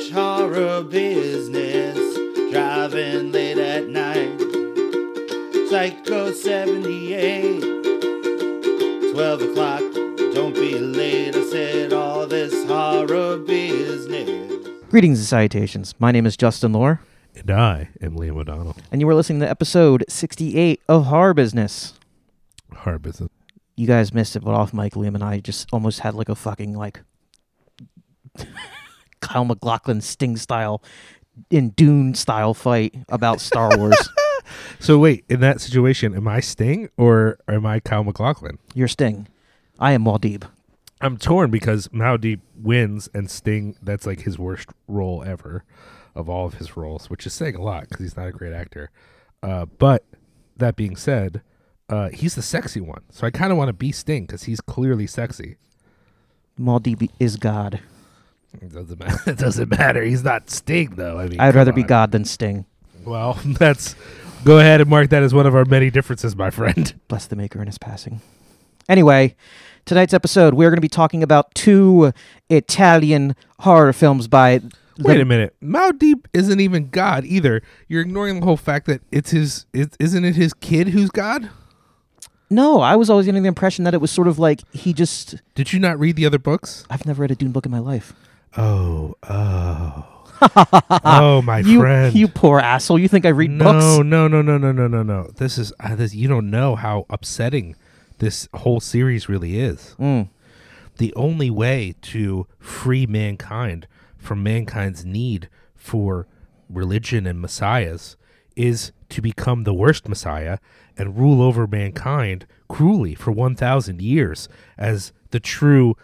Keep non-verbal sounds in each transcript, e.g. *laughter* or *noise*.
much horror business. Driving late at night. Psycho 78. 12 o'clock. Don't be late. I said all this horror business. Greetings and salutations. My name is Justin Lohr, And I am Liam O'Donnell. and you were listening to episode 68 of Horror Business. Horror business. You guys missed it, but off Mike Liam and I just almost had like a fucking like Kyle MacLachlan Sting style in Dune style fight about Star Wars. *laughs* So wait, in that situation, am I Sting or am I Kyle MacLachlan? You're Sting. I am Muad'Dib. I'm torn because Muad'Dib wins and Sting, that's like his worst role ever of all of his roles, which is saying a lot because he's not a great actor. Uh, but that being said, uh, he's the sexy one. So I kind of want to be Sting because he's clearly sexy. Muad'Dib is God. It doesn't matter. it *laughs* doesn't matter. He's not Sting though. I mean, I'd rather be. God than Sting. Well, *laughs* that's go ahead and mark that as one of our many differences, my friend. *laughs* Bless the Maker in his passing. Anyway, tonight's episode, we're going to be talking about two Italian horror films by. Wait the- a minute. Muad'Dib isn't even God either. You're ignoring the whole fact that it's his. It, isn't it his kid who's God? No, I was always getting the impression that it was sort of like he just. Did you not read the other books? I've never read a Dune book in my life. Oh, oh, *laughs* oh, my you, friend. you poor asshole! You think I read no, books? no, no, no, no, no, no, no. This is uh, this. You don't know how upsetting this whole series really is. Mm. the only way to free mankind from mankind's need for religion and messiahs is to become the worst messiah and rule over mankind cruelly for 1000 years as the true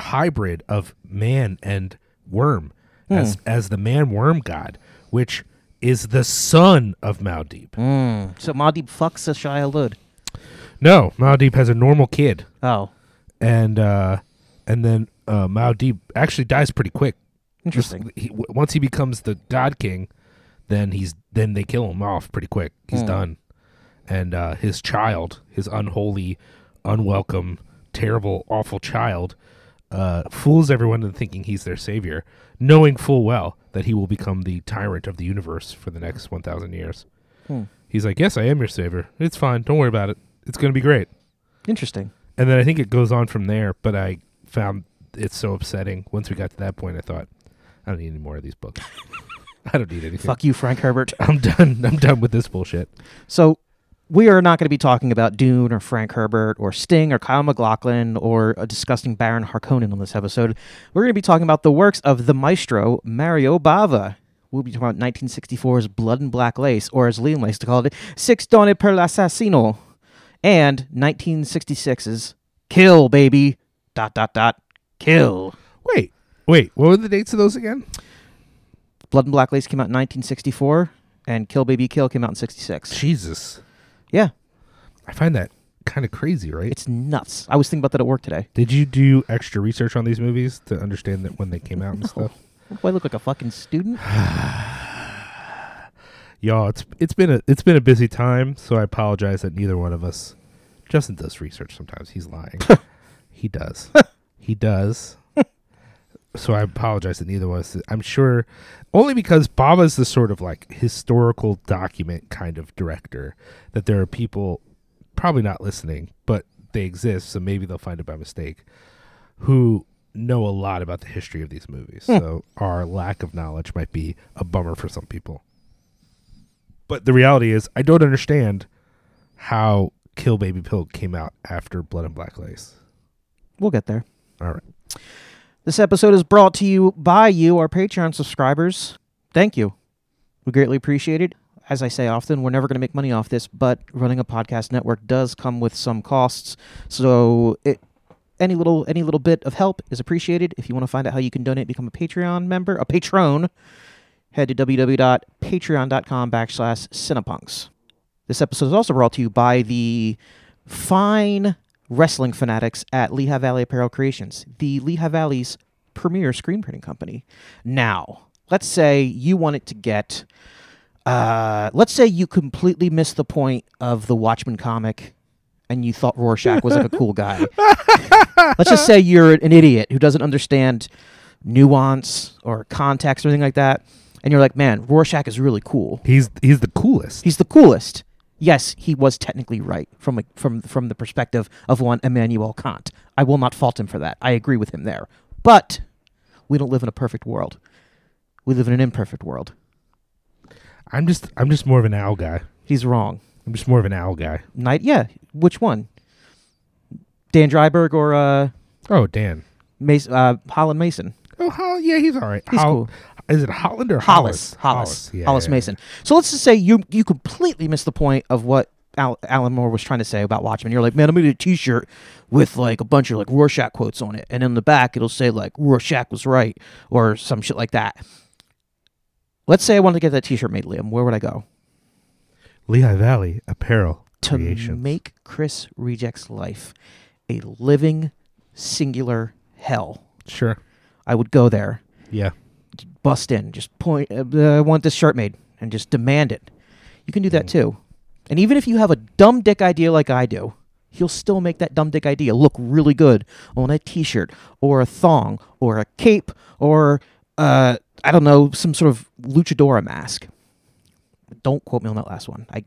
hybrid of man and worm as as the man worm god which is the son of Muad'Dib. Mm. So Muad'Dib fucks a Shai-Hulud. No, Muad'Dib has a normal kid Oh, and uh and then uh Muad'Dib actually dies pretty quick interesting. he, w- once he becomes the god king then he's then they kill him off pretty quick he's Hmm. done and uh his child his unholy unwelcome terrible awful child uh fools everyone into thinking he's their savior knowing full well that he will become the tyrant of the universe for the next 1000 years Hmm. he's like yes i am your savior it's fine don't worry about it it's going to be great Interesting. and then I think it goes on from there, but I found it so upsetting. Once we got to that point, I thought, I don't need any more of these books. *laughs* I don't need anything. Fuck you, Frank Herbert. *laughs* I'm done. I'm done with this bullshit. So we are not going to be talking about Dune or Frank Herbert or Sting or Kyle MacLachlan or uh, a disgusting Baron Harkonnen on this episode. We're going to be talking about the works of the maestro Mario Bava. We'll be talking about 1964's Blood and Black Lace, or as Liam likes to call it, Six Donne per l'Assassino, and 1966's Kill, Baby, dot, dot, dot, Kill. Wait, wait. What were the dates of those again? Blood and Black Lace came out in 1964, and Kill, Baby, Kill came out in 66. Jesus, Yeah, I find that kind of crazy, right? it's nuts. I was thinking about that at work today. Did you do extra research on these movies to understand that when they came out and stuff? *laughs* Do I look like a fucking student? *sighs* Y'all, it's it's been a it's been a busy time, so I apologize that neither one of us. Justin does research sometimes. He's lying. *laughs* he does. *laughs* he does. So I apologize that neither us. I'm sure, only because Bava's the sort of like historical document kind of director that there are people probably not listening, but they exist, so maybe they'll find it by mistake, who know a lot about the history of these movies. Hmm. So our lack of knowledge might be a bummer for some people. But the reality is, I don't understand how Kill Baby Kill came out after Blood and Black Lace. We'll get there. All right. This episode is brought to you by you, our Patreon subscribers. Thank you. We greatly appreciate it. As I say often, we're never going to make money off this, but running a podcast network does come with some costs. So it, any little any little bit of help is appreciated. If you want to find out how you can donate, become a Patreon member, a patron, head to www.patreon.com backslash cinepunks. This episode is also brought to you by the fine wrestling fanatics at Lehigh Valley Apparel Creations, the Lehigh Valley's premier screen printing company. Now, let's say you wanted to get, uh, let's say you completely missed the point of the Watchmen comic and you thought Rorschach was like a cool guy. *laughs* let's just say you're an idiot who doesn't understand nuance or context or anything like that, and you're like, man, Rorschach is really cool. He's he's the coolest. He's the coolest. Yes, he was technically right from a, from from the perspective of one Immanuel Kant. I will not fault him for that. I agree with him there. But we don't live in a perfect world. We live in an imperfect world. I'm just I'm just more of an owl guy. He's wrong. I'm just more of an owl guy. Night, yeah. Which one? Dan Dreiberg or uh, Oh, Dan. Mason, uh, Holland Mason? Oh, Hol- yeah, he's all right. He's Hol- cool. Is it Holland or Hollis. Hollis? Hollis. Yeah, Hollis yeah, Mason. So let's just say you you completely missed the point of what Al- Alan Moore was trying to say about Watchmen. You're like, man, I made a T-shirt with like a bunch of like Rorschach quotes on it, and in the back it'll say like Rorschach was right or some shit like that. Let's say I wanted to get that T-shirt made, Liam. Where would I go Lehigh Valley Apparel to Creations. make Chris Reject's life a living singular hell? Sure. I would go there. Yeah. Bust in, just point, uh, uh, I want this shirt made, and just demand it. You can do that too. And even if you have a dumb dick idea like I do, he'll still make that dumb dick idea look really good on a t-shirt or a thong or a cape or uh, I don't know, some sort of luchadora mask. Don't quote me on that last one. I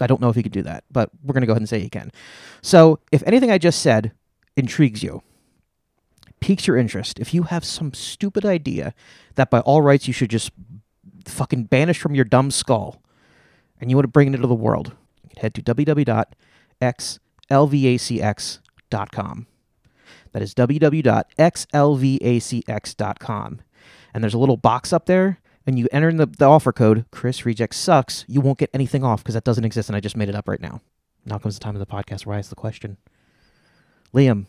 I don't know if he could do that, but we're going to go ahead and say he can. So, if anything I just said intrigues you, piques your interest, if you have some stupid idea that by all rights you should just fucking banish from your dumb skull and you want to bring it into the world, you can head to www.xlvacx.com. That is www.xlvacx.com. And there's a little box up there, and you enter in the, the offer code, Chris Reject Sucks. You won't get anything off because that doesn't exist, and I just made it up right now. Now comes the time of the podcast where I ask the question Liam,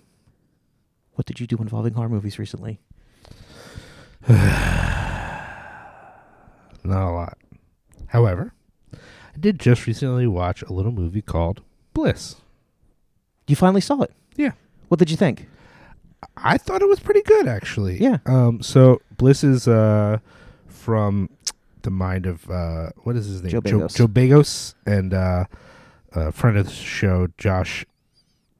what did you do involving horror movies recently? *sighs* Not a lot. However, I did just recently watch a little movie called Bliss. You finally saw it. Yeah. What did you think? I thought it was pretty good actually. Yeah. Um so Bliss is uh from the mind of uh what is his name? Joe Begos. Joe, Begos and uh a friend of the show, Josh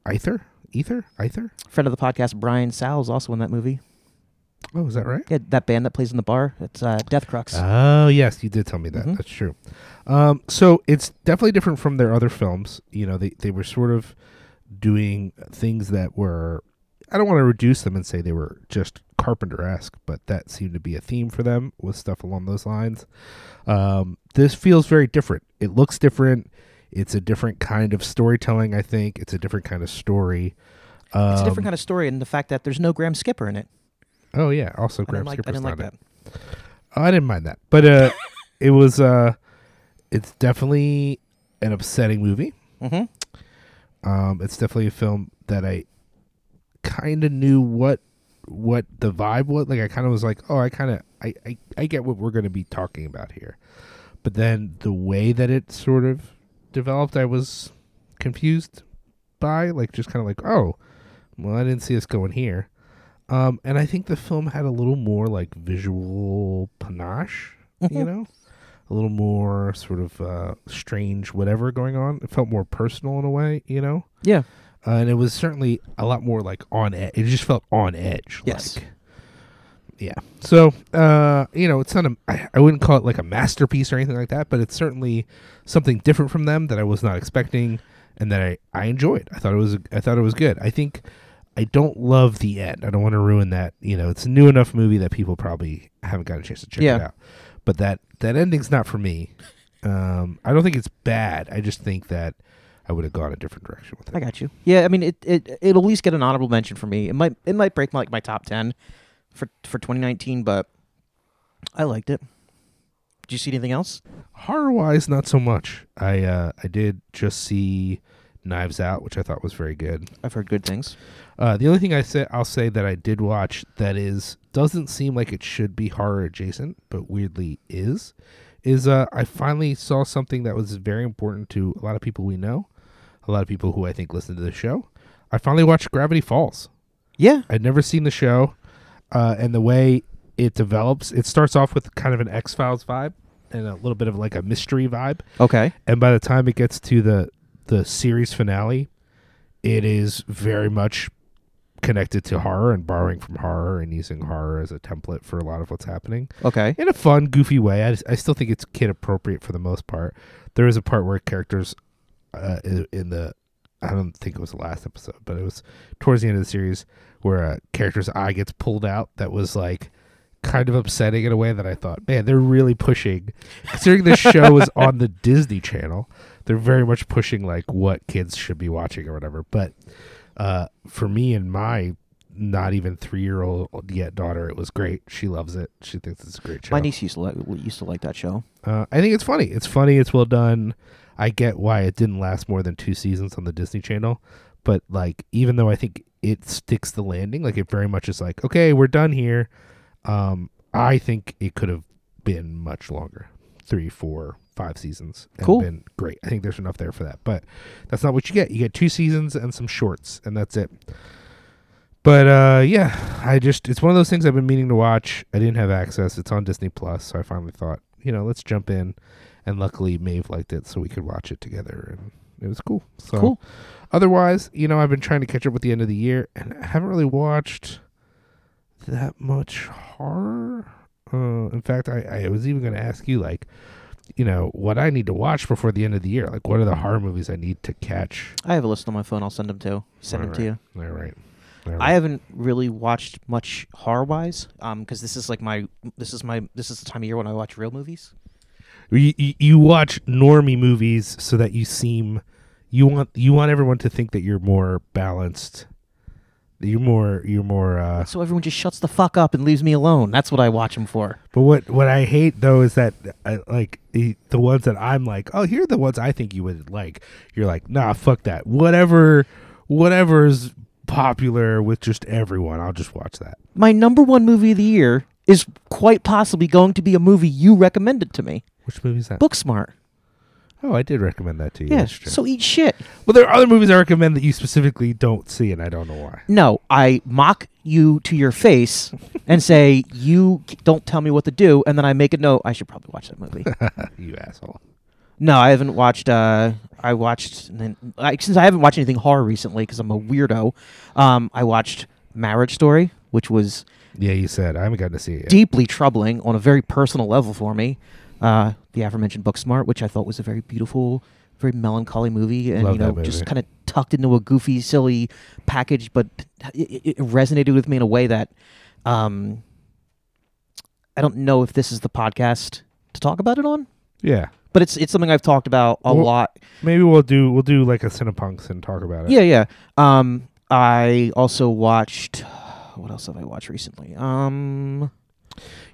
Either? Ether? Ether? Friend of the podcast, Brian Sal, is also in that movie. Oh, is that right? Yeah, that band that plays in the bar. It's uh, Death Crux. Oh yes, you did tell me that. Mhm. That's true. Um, so it's definitely different from their other films. You know, they they were sort of doing things that were. I don't want to reduce them and say they were just Carpenter esque, but that seemed to be a theme for them with stuff along those lines. Um, this feels very different. It looks different. It's a different kind of storytelling. I think it's a different kind of story. Um, it's a different kind of story in the fact that there's no Graham Skipper in it. Oh yeah, also Graham like, I Skipper's didn't like in that. it. Oh, I didn't mind that, but uh, *laughs* it was uh, it's definitely an upsetting movie. Mm-hmm. Um, it's definitely a film that I kind of knew what what the vibe was. Like I kind of was like, oh, I kind of I, I I get what we're going to be talking about here, but then the way that it sort of developed, I was confused by. Like just kind of like, oh, well, I didn't see us going here. Um, and I think the film had a little more like visual panache, you Mhm. know, a little more sort of uh, strange whatever going on. It felt more personal in a way, you know. Yeah. Uh, and it was certainly a lot more like on edge. It just felt on edge. Yes. Like, yeah. So, uh, you know, it's not a. I, I wouldn't call it like a masterpiece or anything like that, but it's certainly something different from them that I was not expecting, and that I I enjoyed. I thought it was. I thought it was good. I think. I don't love the end. I don't want to ruin that. You know, it's a new enough movie that people probably haven't got a chance to check Yeah. it out. But that that ending's not for me. Um, I don't think it's bad. I just think that I would have gone a different direction with it. I got you. Yeah, I mean, it it it'll at least get an honorable mention for me. It might it might break my, like my top ten for for 2019, but I liked it. Did you see anything else? Horror wise, not so much. I uh, I did just see Knives Out, which I thought was very good. I've heard good things. Uh, the only thing I say I'll say that I did watch that is doesn't seem like it should be horror adjacent, but weirdly is, is uh, I finally saw something that was very important to a lot of people we know, a lot of people who I think listen to the show. I finally watched Gravity Falls. Yeah. I'd never seen the show, uh, and the way it develops, it starts off with kind of an X Files vibe and a little bit of like a mystery vibe, Okay. and by the time it gets to the the series finale, it is very much connected to horror and borrowing from horror and using horror as a template for a lot of what's happening Okay. in a fun, goofy way. I, I still think it's kid appropriate for the most part. There is a part where characters uh, in, in the I don't think it was the last episode, but it was towards the end of the series where a character's eye gets pulled out. That was like kind of upsetting in a way that I thought, man, they're really pushing. Considering this show *laughs* is on the Disney Channel, they're very much pushing like what kids should be watching or whatever. But uh, for me and my not even three year old yet daughter, it was great. She loves it. She thinks it's a great show. My niece used to like used to like that show. Uh, I think it's funny. It's funny. It's well done. I get why it didn't last more than two seasons on the Disney Channel, but like even though I think it sticks the landing, like it very much is like okay, we're done here. Um, I think it could have been much longer, three, four, five seasons. and Cool. Been great. I think there's enough there for that, but that's not what you get. You get two seasons and some shorts, and that's it. But uh, yeah, I just it's one of those things I've been meaning to watch. I didn't have access. It's on Disney Plus, so I finally thought, you know, let's jump in. And luckily, Maeve liked it, so we could watch it together, and it was cool. So, Cool. Otherwise, you know, I've been trying to catch up with the end of the year, and I haven't really watched that much horror. Uh, in fact, I, I was even going to ask you, like, you know, what I need to watch before the end of the year. Like, what are the horror movies I need to catch? I have a list on my phone. I'll send them to send them to you. All right. All right. I haven't really watched much horror wise, um, because this is like my this is my this is the time of year when I watch real movies. You, you, you watch normie movies so that you seem you want you want everyone to think that you're more balanced. that You're more you're more uh So everyone just shuts the fuck up and leaves me alone. That's what I watch them for. but what what I hate though is that uh, like the, the ones that I'm like, "Oh, here are the ones I think you would like." You're like, "Nah, fuck that. Whatever whatever's popular with just everyone, I'll just watch that." My number one movie of the year is quite possibly going to be a movie you recommended to me. Which movie is that? Booksmart. Oh, I did recommend that to you. Yeah. That's true. So eat shit. well, there are other movies I recommend that you specifically don't see, and I don't know why. No, I mock you to your face *laughs* and say you don't tell me what to do, and then I make a note. I should probably watch that movie. *laughs* you asshole. no, I haven't watched. Uh, I watched I, since I haven't watched anything horror recently because I'm a weirdo. Um, I watched Marriage Story, which was Yeah, you said I haven't gotten to see it yet. deeply troubling on a very personal level for me. Uh, the aforementioned Booksmart, which I thought was a very beautiful, very melancholy movie, and Love you know, just kind of tucked into a goofy, silly package, but it, it resonated with me in a way that um, I don't know if this is the podcast to talk about it on, Yeah, but it's it's something I've talked about a Well- lot. maybe we'll do we'll do like a Cinepunks and talk about it. Yeah, yeah. Um, I also watched. What else have I watched recently? Um,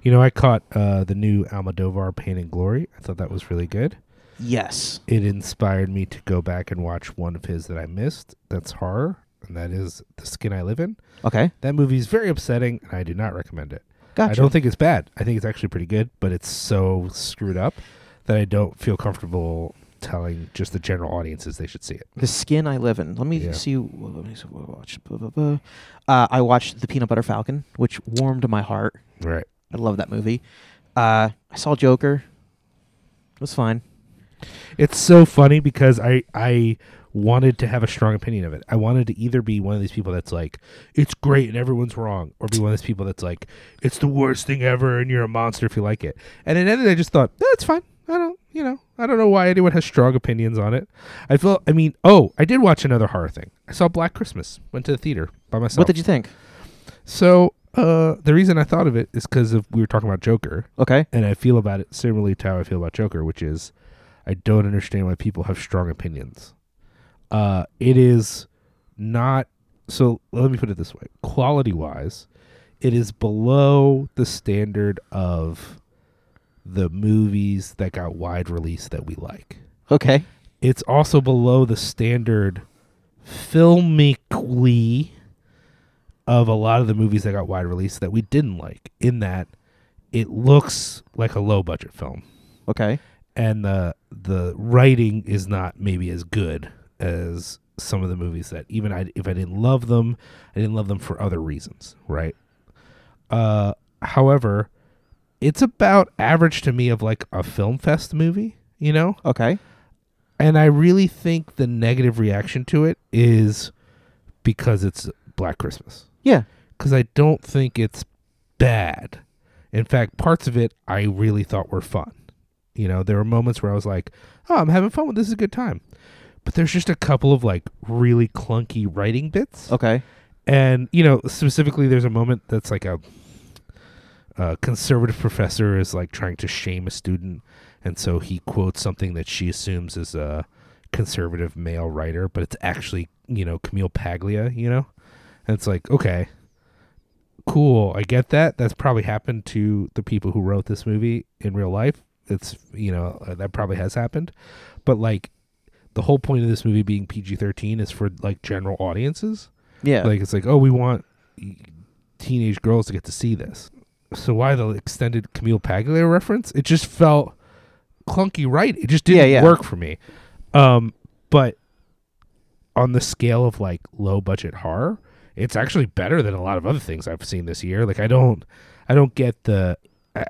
You know, I caught uh, the new Almodovar Pain and Glory. I thought that was really good. yes. It inspired me to go back and watch one of his that I missed. That's horror, and that is The Skin I Live In. Okay. That movie is very upsetting, and I do not recommend it. Gotcha. I don't think it's bad. I think it's actually pretty good, but it's so screwed up that I don't feel comfortable telling just the general audiences they should see it. The skin I live in. Let me Yeah. see. Let me see what I watched. Blah, blah, blah. Uh, I watched The Peanut Butter Falcon, which warmed my heart. Right. I love that movie. Uh, I saw Joker. It was fine. It's so funny because I I wanted to have a strong opinion of it. I wanted to either be one of these people that's like it's great and everyone's wrong, or be one of these people that's like it's the worst thing ever and you're a monster if you like it. And in the end, I just thought that's fine. I don't, you know, I don't know why anyone has strong opinions on it. I feel, I mean, oh, I did watch another horror thing. I saw Black Christmas. Went to the theater by myself. What did you think? So uh, the reason I thought of it is because of we were talking about Joker, Okay. and I feel about it similarly to how I feel about Joker, which is I don't understand why people have strong opinions. Uh, it is not so. Let me put it this way: quality wise, it is below the standard of the movies that got wide release that we like. Okay. It's also below the standard filmically of a lot of the movies that got wide release that we didn't like. In that, it looks like a low budget film, Okay. and the the writing is not maybe as good as some of the movies that even I if I didn't love them, I didn't love them for other reasons, right? Uh, however, it's about average to me of like a film fest movie, you know. Okay. And I really think the negative reaction to it is because it's Black Christmas Yeah. because I don't think it's bad. In fact, parts of it I really thought were fun. You know, there were moments where I was like, "Oh, I'm having fun with this. Is a good time." But there's just a couple of like really clunky writing bits, Okay. and you know, specifically, there's a moment that's like a, a conservative professor is like trying to shame a student, and so he quotes something that she assumes is a conservative male writer, but it's actually you know Camille Paglia. You know, and it's like okay, cool. I get that. That's probably happened to the people who wrote this movie in real life. It's you know uh, that probably has happened, but like the whole point of this movie being PG thirteen is for like general audiences. Yeah. Like it's like, oh, we want teenage girls to get to see this. So why the extended Camille Paglia reference? It just felt clunky, right? It just didn't Yeah, yeah. work for me. Um, but on the scale of like low budget horror, it's actually better than a lot of other things I've seen this year. Like I don't, I don't get the.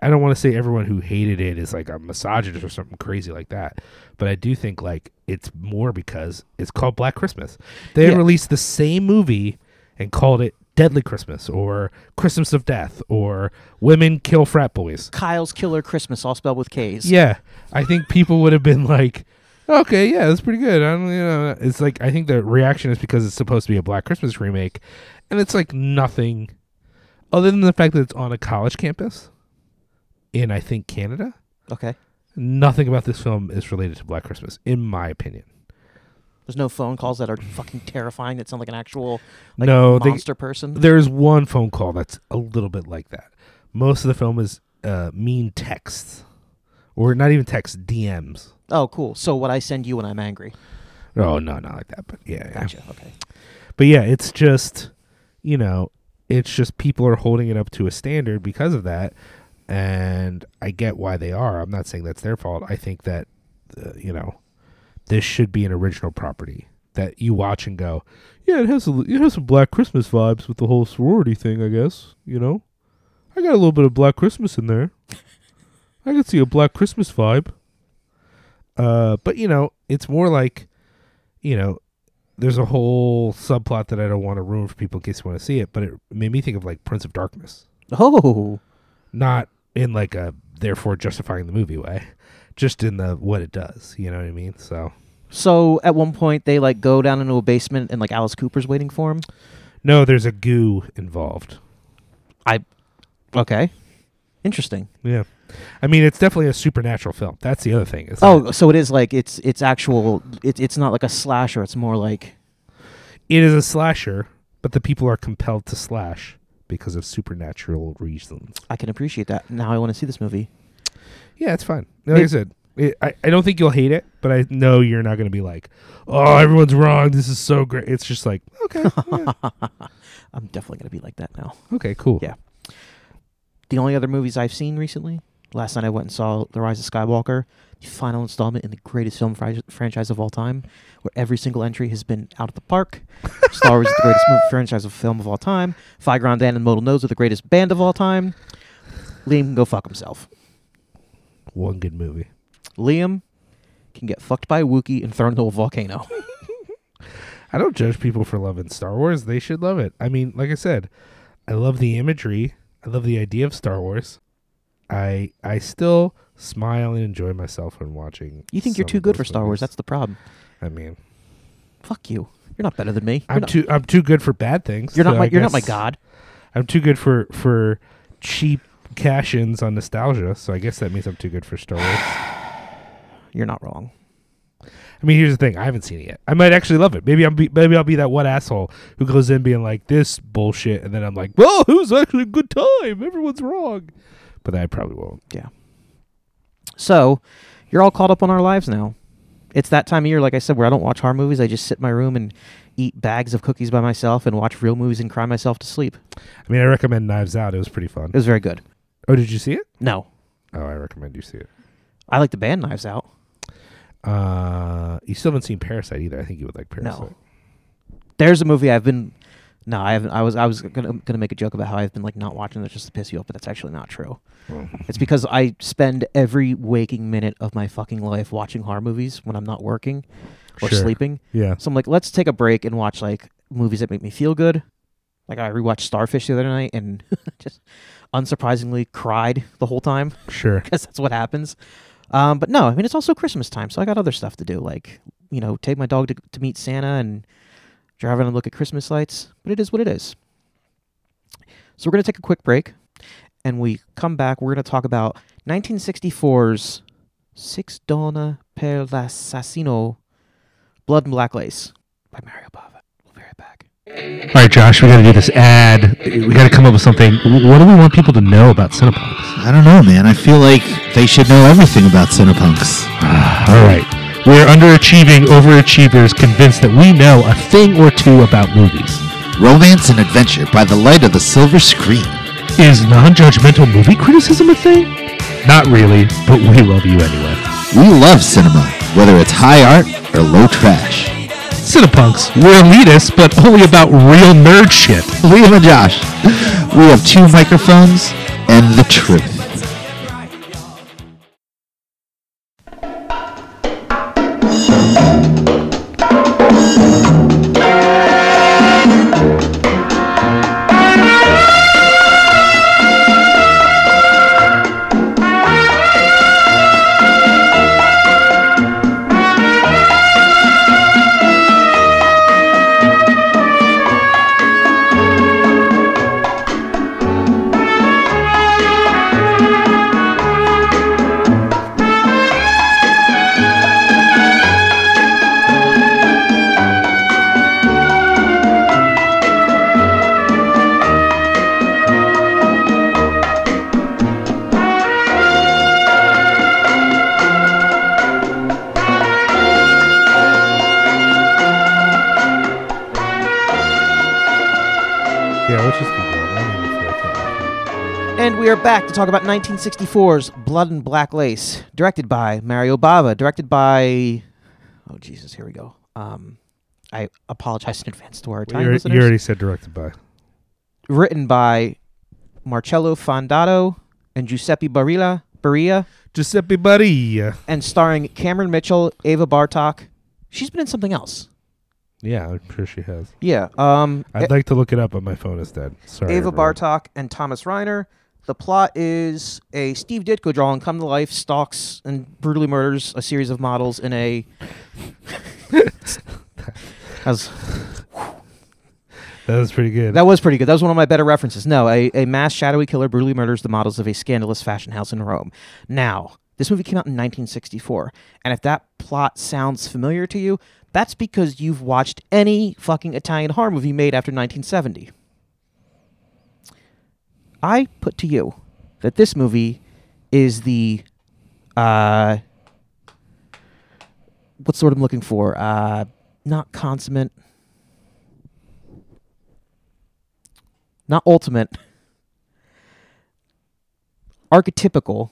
I- don't want to say everyone who hated it is like a misogynist or something crazy like that, but I do think like it's more because it's called Black Christmas. They Yeah. released the same movie and called it Deadly Christmas or Christmas of Death or Women Kill Frat Boys. Kyle's Killer Christmas, all spelled with K's. Yeah, I think people would have been like, "Okay, yeah, that's pretty good." I don't, you know, it's like I think the reaction is because it's supposed to be a Black Christmas remake, and it's like nothing other than the fact that it's on a college campus in I think Canada. Okay. Nothing about this film is related to Black Christmas, in my opinion. There's no phone calls that are fucking terrifying that sound like an actual like No, they- monster person. There's one phone call that's a little bit like that. Most of the film is uh, mean texts, or not even texts, DMs. Oh, cool. So what I send you when I'm angry. Oh no, not like that, but yeah, yeah. Gotcha. Okay. But yeah, it's just, you know, it's just people are holding it up to a standard because of that, and I get why they are. I'm not saying that's their fault. I think that, uh, you know, this should be an original property that you watch and go, yeah, it has a, it has some Black Christmas vibes with the whole sorority thing. I guess you know, I got a little bit of Black Christmas in there. I can see a Black Christmas vibe. Uh, but you know, it's more like, you know, there's a whole subplot that I don't want to ruin for people in case you want to see it, but it made me think of like Prince of Darkness. Oh. Not in like a therefore justifying the movie way, just in the what it does. You know what I mean? So So at one point they like go down into a basement and like Alice Cooper's waiting for him. no, there's a goo involved. I okay. Interesting. Yeah, I mean it's definitely a supernatural film. That's the other thing. Oh, that so it is like it's it's actual. It's it's not like a slasher. It's more like it is a slasher, but the people are compelled to slash because of supernatural reasons. I can appreciate that. Now I want to see this movie. Yeah, it's fine. Like I said, it, I, I don't think you'll hate it, but I know you're not going to be like, oh, everyone's wrong. This is so great. It's just like, okay, yeah. *laughs* I'm definitely gonna be like that now. okay, cool. Yeah. The only other movies I've seen recently. Last night I went and saw The Rise of Skywalker, the final installment in the greatest film fri- franchise of all time, where every single entry has been out of the park. *laughs* Star Wars is the greatest movie franchise of film of all time. Fi Grand and Modal Nose are the greatest band of all time. Liam can go fuck himself. One good movie. Liam can get fucked by a Wookiee and thrown into a volcano. *laughs* *laughs* I don't judge people for loving Star Wars. They should love it. I mean, like I said, I love the imagery. I love the idea of Star Wars. I I still smile and enjoy myself when watching. You think you're too good for Star Wars? That's the problem. I mean, Fuck you. You're not better than me. You're I'm not, too I'm too good for bad things. you're not so my I you're not my guess god. I'm too good for for cheap cash-ins on nostalgia. So I guess that means I'm too good for Star Wars. *sighs* You're not wrong. I mean, here's the thing: I haven't seen it yet. I might actually love it. Maybe I'm be, maybe I'll be that one asshole who goes in being like this bullshit, and then I'm like, well, it was actually a good time. Everyone's wrong, but I probably won't. Yeah. So, you're all caught up on our lives now. It's that time of year, like I said, where I don't watch horror movies. I just sit in my room and eat bags of cookies by myself and watch real movies and cry myself to sleep. I mean, I recommend Knives Out. It was pretty fun. It was very good. Oh, did you see it? No, Oh, I recommend you see it. I like the band Knives Out. Uh, you still haven't seen Parasite either. I think you would like Parasite. No. There's a movie I've been. No, I haven't. I was. I was gonna gonna make a joke about how I've been like not watching this just to piss you off, but that's actually not true. Well, It's because I spend every waking minute of my fucking life watching horror movies when I'm not working or Sure. sleeping. yeah. So I'm like, let's take a break and watch like movies that make me feel good. Like I rewatched Starfish the other night and *laughs* just unsurprisingly cried the whole time Sure. *laughs* because that's what happens. Um, but no, I mean it's also Christmas time, so I got other stuff to do, like you know, take my dog to, to meet Santa and drive having a look at Christmas lights. But it is what it is. So we're gonna take a quick break, and we come back. We're gonna talk about 1964's Six Donna per l'Assassino, Blood and Black Lace by Mario Bava. We'll be right back. All right, Josh, we got to do this ad. We got to come up with something. What do we want people to know about Cinepunks? I don't know, man. I feel like they should know everything about Cinepunks. Ah, all right. We're underachieving overachievers convinced that we know a thing or two about movies. Romance and adventure by the light of the silver screen. Is non judgmental movie criticism a thing? Not really, but we love you anyway. We love cinema, whether it's high art or low trash. Cinepunks, we're elitists, but only about real nerd shit. Liam and Josh, we have two microphones and the truth. To talk about 1964's Blood and Black Lace, directed by Mario Bava, directed by Oh Jesus, here we go. Um I apologize in advance to our listeners. you already said directed by. Written by Marcello Fondato and Giuseppe Barilla, Barilla, Giuseppe Barilla. and starring Cameron Mitchell, Ava Bartok. She's been in something else. Yeah, I'm sure she has. Yeah. Um I'd like to look it up, but my phone is dead. Sorry. Ava everyone. Bartok and Thomas Reiner. The plot is a Steve Ditko drawing come to life, stalks and brutally murders a series of models in a. *laughs* that, was, That was pretty good. that was pretty good. That was one of my better references. No, a, a mass shadowy killer brutally murders the models of a scandalous fashion house in Rome. Now, this movie came out in 1964, and if that plot sounds familiar to you, that's because you've watched any fucking Italian horror movie made after 1970. I put to you that this movie is the uh what's the word I'm looking for? Uh not consummate not ultimate archetypical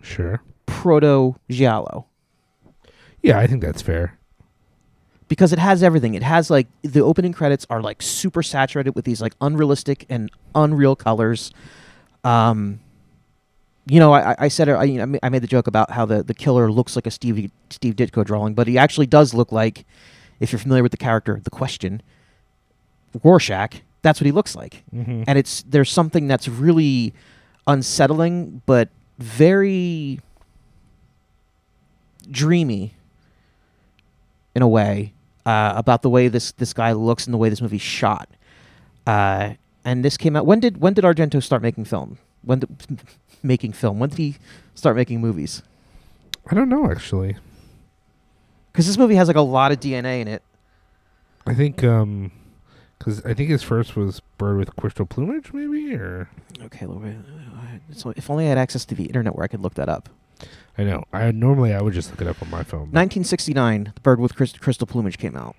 sure. proto giallo Yeah, I think that's fair. Because it has everything. It has like the opening credits are like super saturated with these like unrealistic and unreal colors. Um, you know, I, I- said. I, I ma- I made the joke about how the, the killer looks like a Steve Steve Ditko drawing, but he actually does look like, if you're familiar with the character, the Question, Rorschach. That's what he looks like, Mm-hmm. and it's there's something that's really unsettling, but very dreamy in a way uh, about the way this this guy looks and the way this movie's shot. Uh, and this came out. When did when did Argento start making film? When did, *laughs* making film? When did he start making movies? I don't know actually. Because this movie has like a lot of DNA in it. I think um, because I think his first was Bird with Crystal Plumage, maybe, or Okay, a little bit. So if only I had access to the internet where I could look that up. I know. I normally I would just look it up on my phone. 1969, The Bird with Crys- Crystal Plumage came out.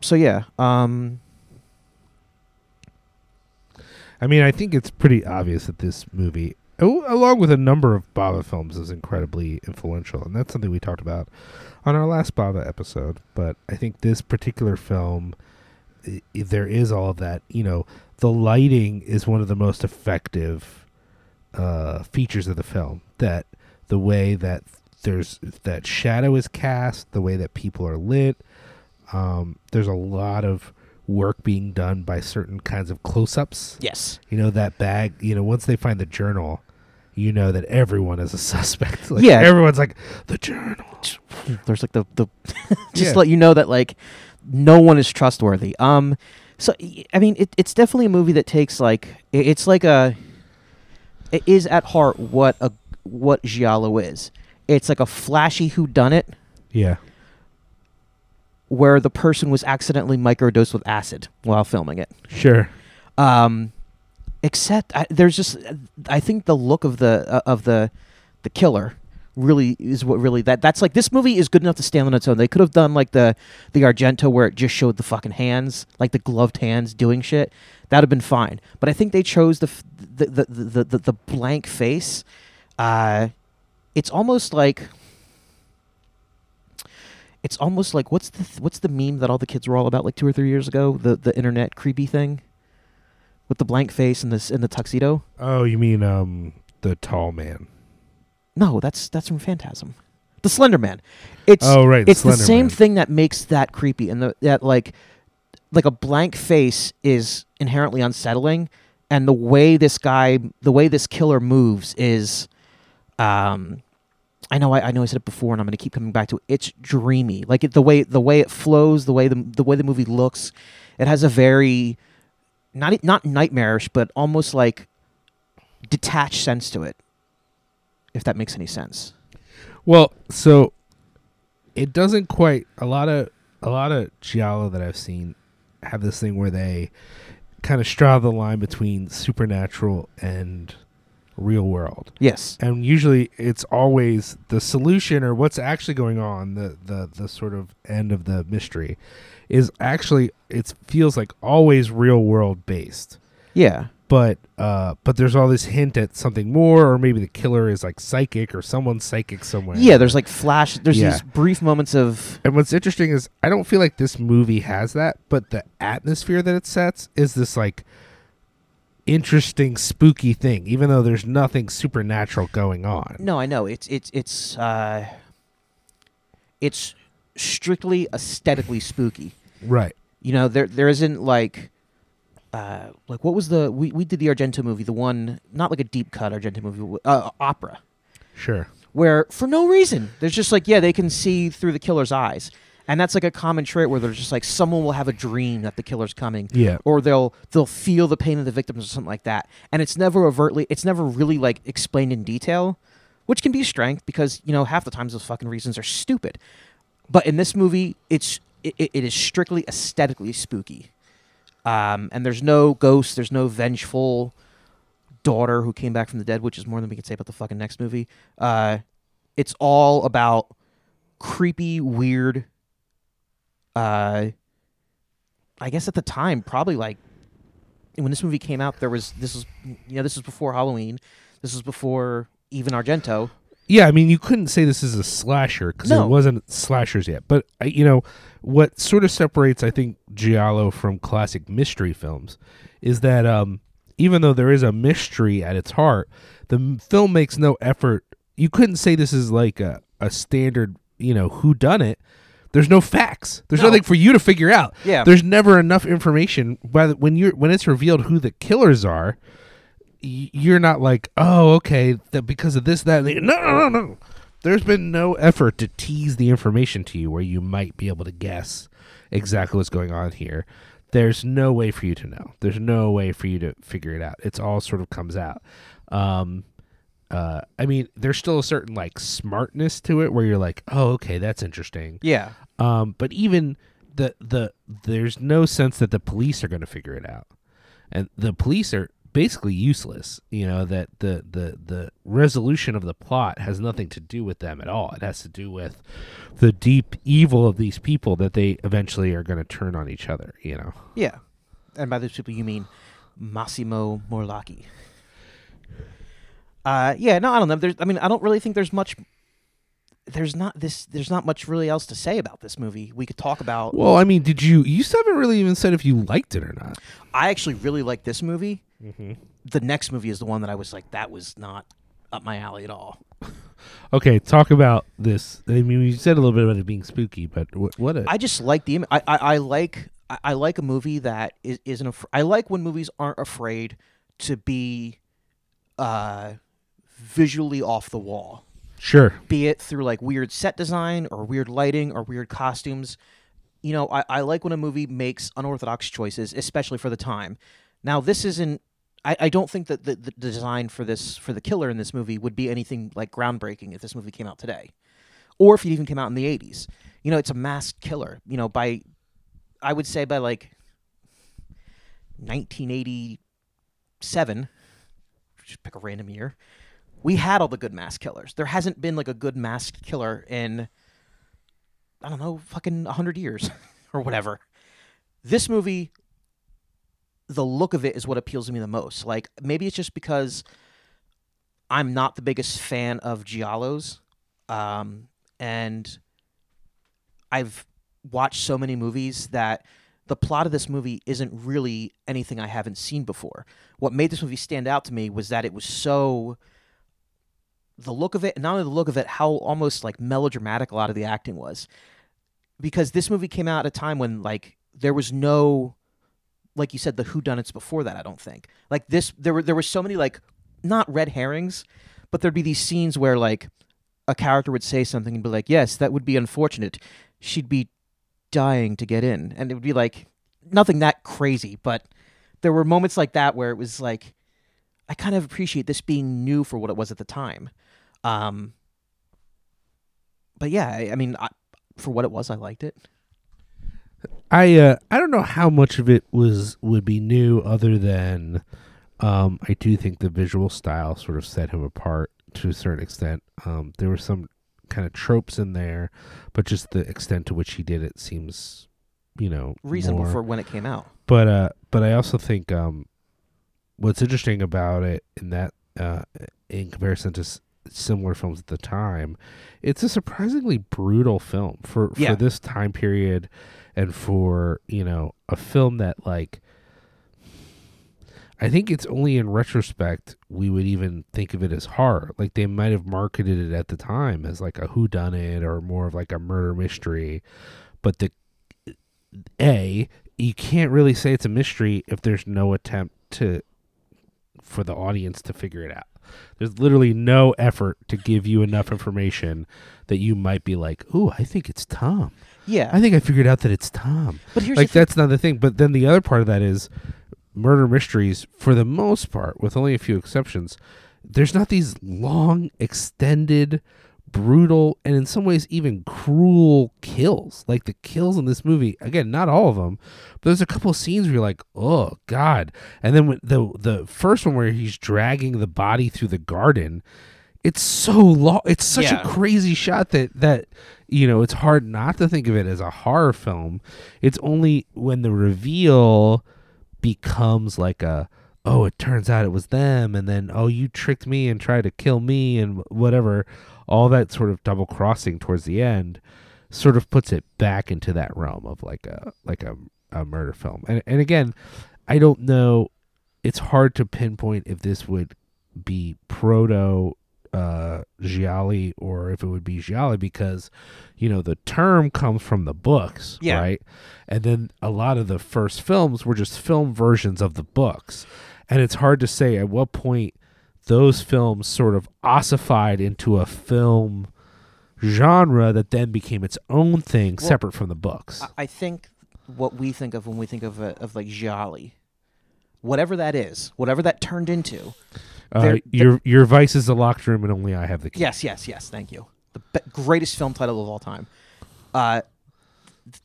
So yeah, um, I mean, I think it's pretty obvious that this movie, al- along with a number of Bava films, is incredibly influential, and that's something we talked about on our last Bava episode. But I think this particular film, i- there is all of that. You know, the lighting is one of the most effective uh, features of the film. That the way that there's that shadow is cast, the way that people are lit. Um, there's a lot of work being done by certain kinds of close-ups. Yes. You know that bag. You know once they find the journal, you know that everyone is a suspect. *laughs* Like, Yeah. everyone's like the journal. *laughs* There's like the the *laughs* just Yeah. let you know that like no one is trustworthy. Um, so I mean, it, it's definitely a movie that takes like it's like a it is at heart what a what giallo is. It's like a flashy who done it Yeah. where the person was accidentally microdosed with acid while filming it. Sure. Um, except I, there's just I think the look of the uh, of the the killer really is what really that that's like this movie is good enough to stand on its own. They could have done like the the Argento where it just showed the fucking hands, like the gloved hands doing shit. That'd have been fine. But I think they chose the the the the, the, the blank face. Uh, it's almost like it's almost like what's the th- what's the meme that all the kids were all about like two or three years ago the the internet creepy thing with the blank face and this and the tuxedo. Oh, you mean um the tall man? No, that's that's from Phantasm. The Slender Man. It's Oh, right, It's the same Man. thing that makes that creepy, and the that like like a blank face is inherently unsettling, and the way this guy, the way this killer moves is, um, I know I, I know I said it before, and I'm going to keep coming back to it. It's dreamy, like it, the way the way it flows, the way the the way the movie looks. It has a very not not nightmarish, but almost like detached sense to it. If that makes any sense. Well, so it doesn't quite a lot of a lot of giallo that I've seen have this thing where they kind of straddle the line between supernatural and real world. Yes. And usually it's always the solution or what's actually going on, the the the sort of end of the mystery is actually it feels like always real world based. Yeah. But uh but there's all this hint at something more or maybe the killer is like psychic or someone's psychic somewhere. Yeah, there's like flash. There's Yeah. these brief moments of And what's interesting is I don't feel like this movie has that, but the atmosphere that it sets is this like interesting, spooky thing, even though there's nothing supernatural going on. no, I know it's it's it's uh, it's strictly aesthetically spooky. Right. You know, there there isn't like. Uh, like what was the we, we did the Argento movie the one not like a deep cut Argento movie uh, opera. Sure. where for no reason. There's just like yeah they can see through the killer's eyes. And that's like a common trait where there's just like someone will have a dream that the killer's coming. Yeah. or they'll they'll feel the pain of the victims or something like that. And it's never overtly it's never really like explained in detail which can be a strength because you know half the times those fucking reasons are stupid. But in this movie it's it, it it is strictly aesthetically spooky um, and there's no ghost there's no vengeful daughter who came back from the dead which is more than we can say about the fucking next movie uh, it's all about creepy weird uh, I guess at the time, probably like when this movie came out, there was this was you know this was before Halloween, this was before even Argento. Yeah, I mean, you couldn't say this is a slasher because No. it wasn't slashers yet. But you know, what sort of separates, I think, giallo from classic mystery films is that um, even though there is a mystery at its heart, the film makes no effort. You couldn't say this is like a, a standard, you know, who done it. There's no facts. There's No. nothing for you to figure out. Yeah. There's never enough information. By the, when you're when it's revealed who the killers are, y- you're not like, oh, okay, that because of this, that, no, no, no, no. There's been no effort to tease the information to you where you might be able to guess exactly what's going on here. There's no way for you to know. There's no way for you to figure it out. It's all sort of comes out. Um, uh, I mean, there's still a certain like smartness to it where you're like, oh, okay, that's interesting. Yeah, Um, but even the the there's no sense that the police are going to figure it out, and the police are basically useless. You know that the the the resolution of the plot has nothing to do with them at all. It has to do with the deep evil of these people that they eventually are going to turn on each other. You know. yeah. And by those people, you mean Massimo Morlacchi. Uh, yeah, no, I don't know. There's, I mean, I don't really think there's much. There's not this. There's not much really else to say about this movie. We could talk about. Well, I mean, did you? You still haven't really even said if you liked it or not. I actually really like this movie. Mm-hmm. The next movie is the one that I was like, that was not up my alley at all. *laughs* Okay, talk about this. I mean, you said a little bit about it being spooky, but what? what a, I just like the. Im- I, I I like I, I like a movie that is, isn't. Af- I like when movies aren't afraid to be uh, visually off the wall. Sure. be it through like weird set design or weird lighting or weird costumes. You know, I, I like when a movie makes unorthodox choices, especially for the time. Now, this isn't. I, I don't think that the, the design for this for the killer in this movie would be anything like groundbreaking if this movie came out today, or if it even came out in the '80s. You know, it's a masked killer. You know, by I would say by like 1987, just pick a random year we had all the good mask killers. There hasn't been like a good masked killer in I don't know, fucking 100 years *laughs* or whatever. This movie the look of it is what appeals to me the most. Like maybe it's just because I'm not the biggest fan of giallos um and I've watched so many movies that the plot of this movie isn't really anything I haven't seen before. What made this movie stand out to me was that it was so the look of it, not only the look of it, how almost like melodramatic a lot of the acting was. Because this movie came out at a time when like there was no like you said, the whodunits before that, I don't think. Like this there were there were so many like not red herrings, but there'd be these scenes where like a character would say something and be like, Yes, that would be unfortunate. She'd be dying to get in. And it would be like nothing that crazy, but there were moments like that where it was like I kind of appreciate this being new for what it was at the time. Um, but yeah, I, I mean, I, for what it was, I liked it. I uh, I don't know how much of it was would be new, other than um, I do think the visual style sort of set him apart to a certain extent. Um, there were some kind of tropes in there, but just the extent to which he did it seems, you know, Reasonable more- for when it came out. But uh, but I also think um, what's interesting about it in that uh, in comparison to similar films at the time, it's a surprisingly brutal film for Yeah. for this time period, and for you know a film that like. I think it's only in retrospect we would even think of it as horror. Like they might have marketed it at the time as like a whodunit or more of like a murder mystery, but the a you can't really say it's a mystery if there's no attempt to for the audience to figure it out. There's literally no effort to give you enough information that you might be like, "Ooh, I think it's Tom. Yeah, I think I figured out that it's Tom." but here's like that's not the thing. But then the other part of that is murder mysteries, for the most part, with only a few exceptions, there's not these long, extended, brutal, and in some ways even cruel kills. Like the kills in this movie, again, not all of them, but there's a couple of scenes where you're like, oh god. And then when the the first one where he's dragging the body through the garden. It's so long. It's such Yeah. a crazy shot that that you know it's hard not to think of it as a horror film. It's only when the reveal becomes like a oh it turns out it was them and then oh you tricked me and tried to kill me and whatever all that sort of double crossing towards the end sort of puts it back into that realm of like a like a, a murder film. And and again i don't know it's hard to pinpoint if this would be proto uh gialli or if it would be gialli because you know the term comes from the books Yeah. right? And then a lot of the first films were just film versions of the books. And it's hard to say at what point those films sort of ossified into a film genre that then became its own thing Well, separate from the books I- think what we think of when we think of uh, of like giallo, whatever that is, whatever that turned into. uh, there- your your vice is the locked room and only i have the key Yes, yes, yes. Thank you. The be- greatest film title of all time. Uh,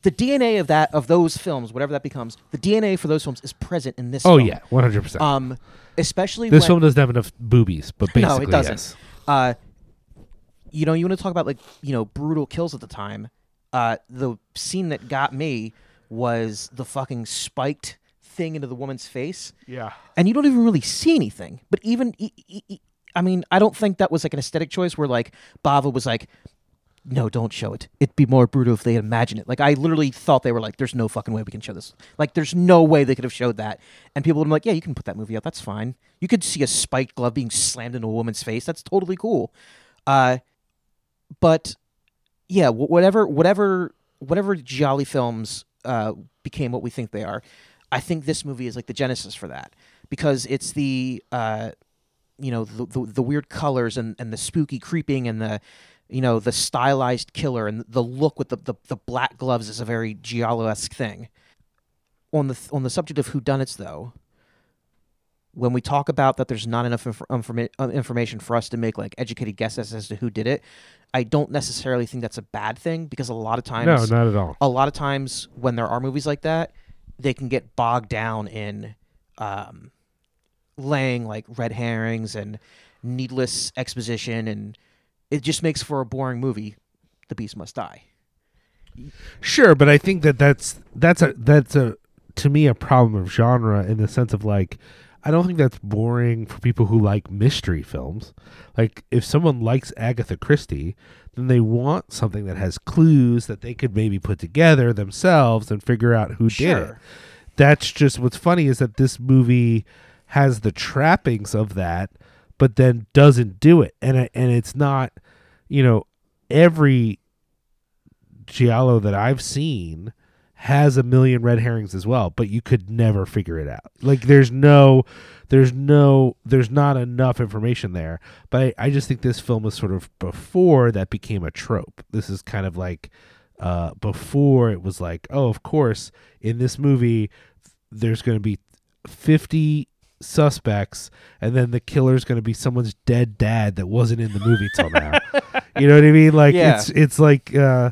the DNA of that of those films, whatever that becomes, the DNA for those films is present in this. oh film. yeah 100% Um, especially this when, film doesn't have enough boobies but basically *laughs* No, it doesn't. yes. uh, you know, you want to talk about like you know brutal kills at the time. Uh, the scene that got me was the fucking spiked thing into the woman's face, yeah and you don't even really see anything. But even, e- e- e- I mean, I don't think that was like an aesthetic choice where like Bava was like, "No, don't show it. It'd be more brutal if they imagine it." Like I literally thought they were like, "There's no fucking way we can show this. Like there's no way they could have showed that." And people would be like, "Yeah, you can put that movie out. That's fine. You could see a spiked glove being slammed into a woman's face. That's totally cool." Uh, but yeah, whatever, whatever, whatever giallo Films uh, became what we think they are. I think this movie is like the genesis for that because it's the uh, you know the, the the weird colors and and the spooky creeping and the you know the stylized killer and the look with the the, the black gloves is a very giallo esque thing. On the on the subject of whodunits, though, when we talk about that there's not enough inf- informa- uh, information for us to make like educated guesses as to who did it, I don't necessarily think that's a bad thing because a lot of times No, not at all. a lot of times when there are movies like that, they can get bogged down in um, laying like red herrings and needless exposition, and it just makes for a boring movie. The beast must die. Sure, but I think that that's that's a that's a to me a problem of genre in the sense of like I don't think that's boring for people who like mystery films. Like if someone likes Agatha Christie, then they want something that has clues that they could maybe put together themselves and figure out who did it. That's just what's funny is that this movie has the trappings of that, but then doesn't do it, and and it's not, you know, every giallo that I've seen has a million red herrings as well, but you could never figure it out. Like there's no there's no there's not enough information there. But I, I just think this film was sort of before that became a trope. This is kind of like uh before it was like, oh of course, in this movie there's gonna be fifty suspects and then the killer's gonna be someone's dead dad that wasn't in the movie till now. you know what I mean? Like Yeah. it's it's like uh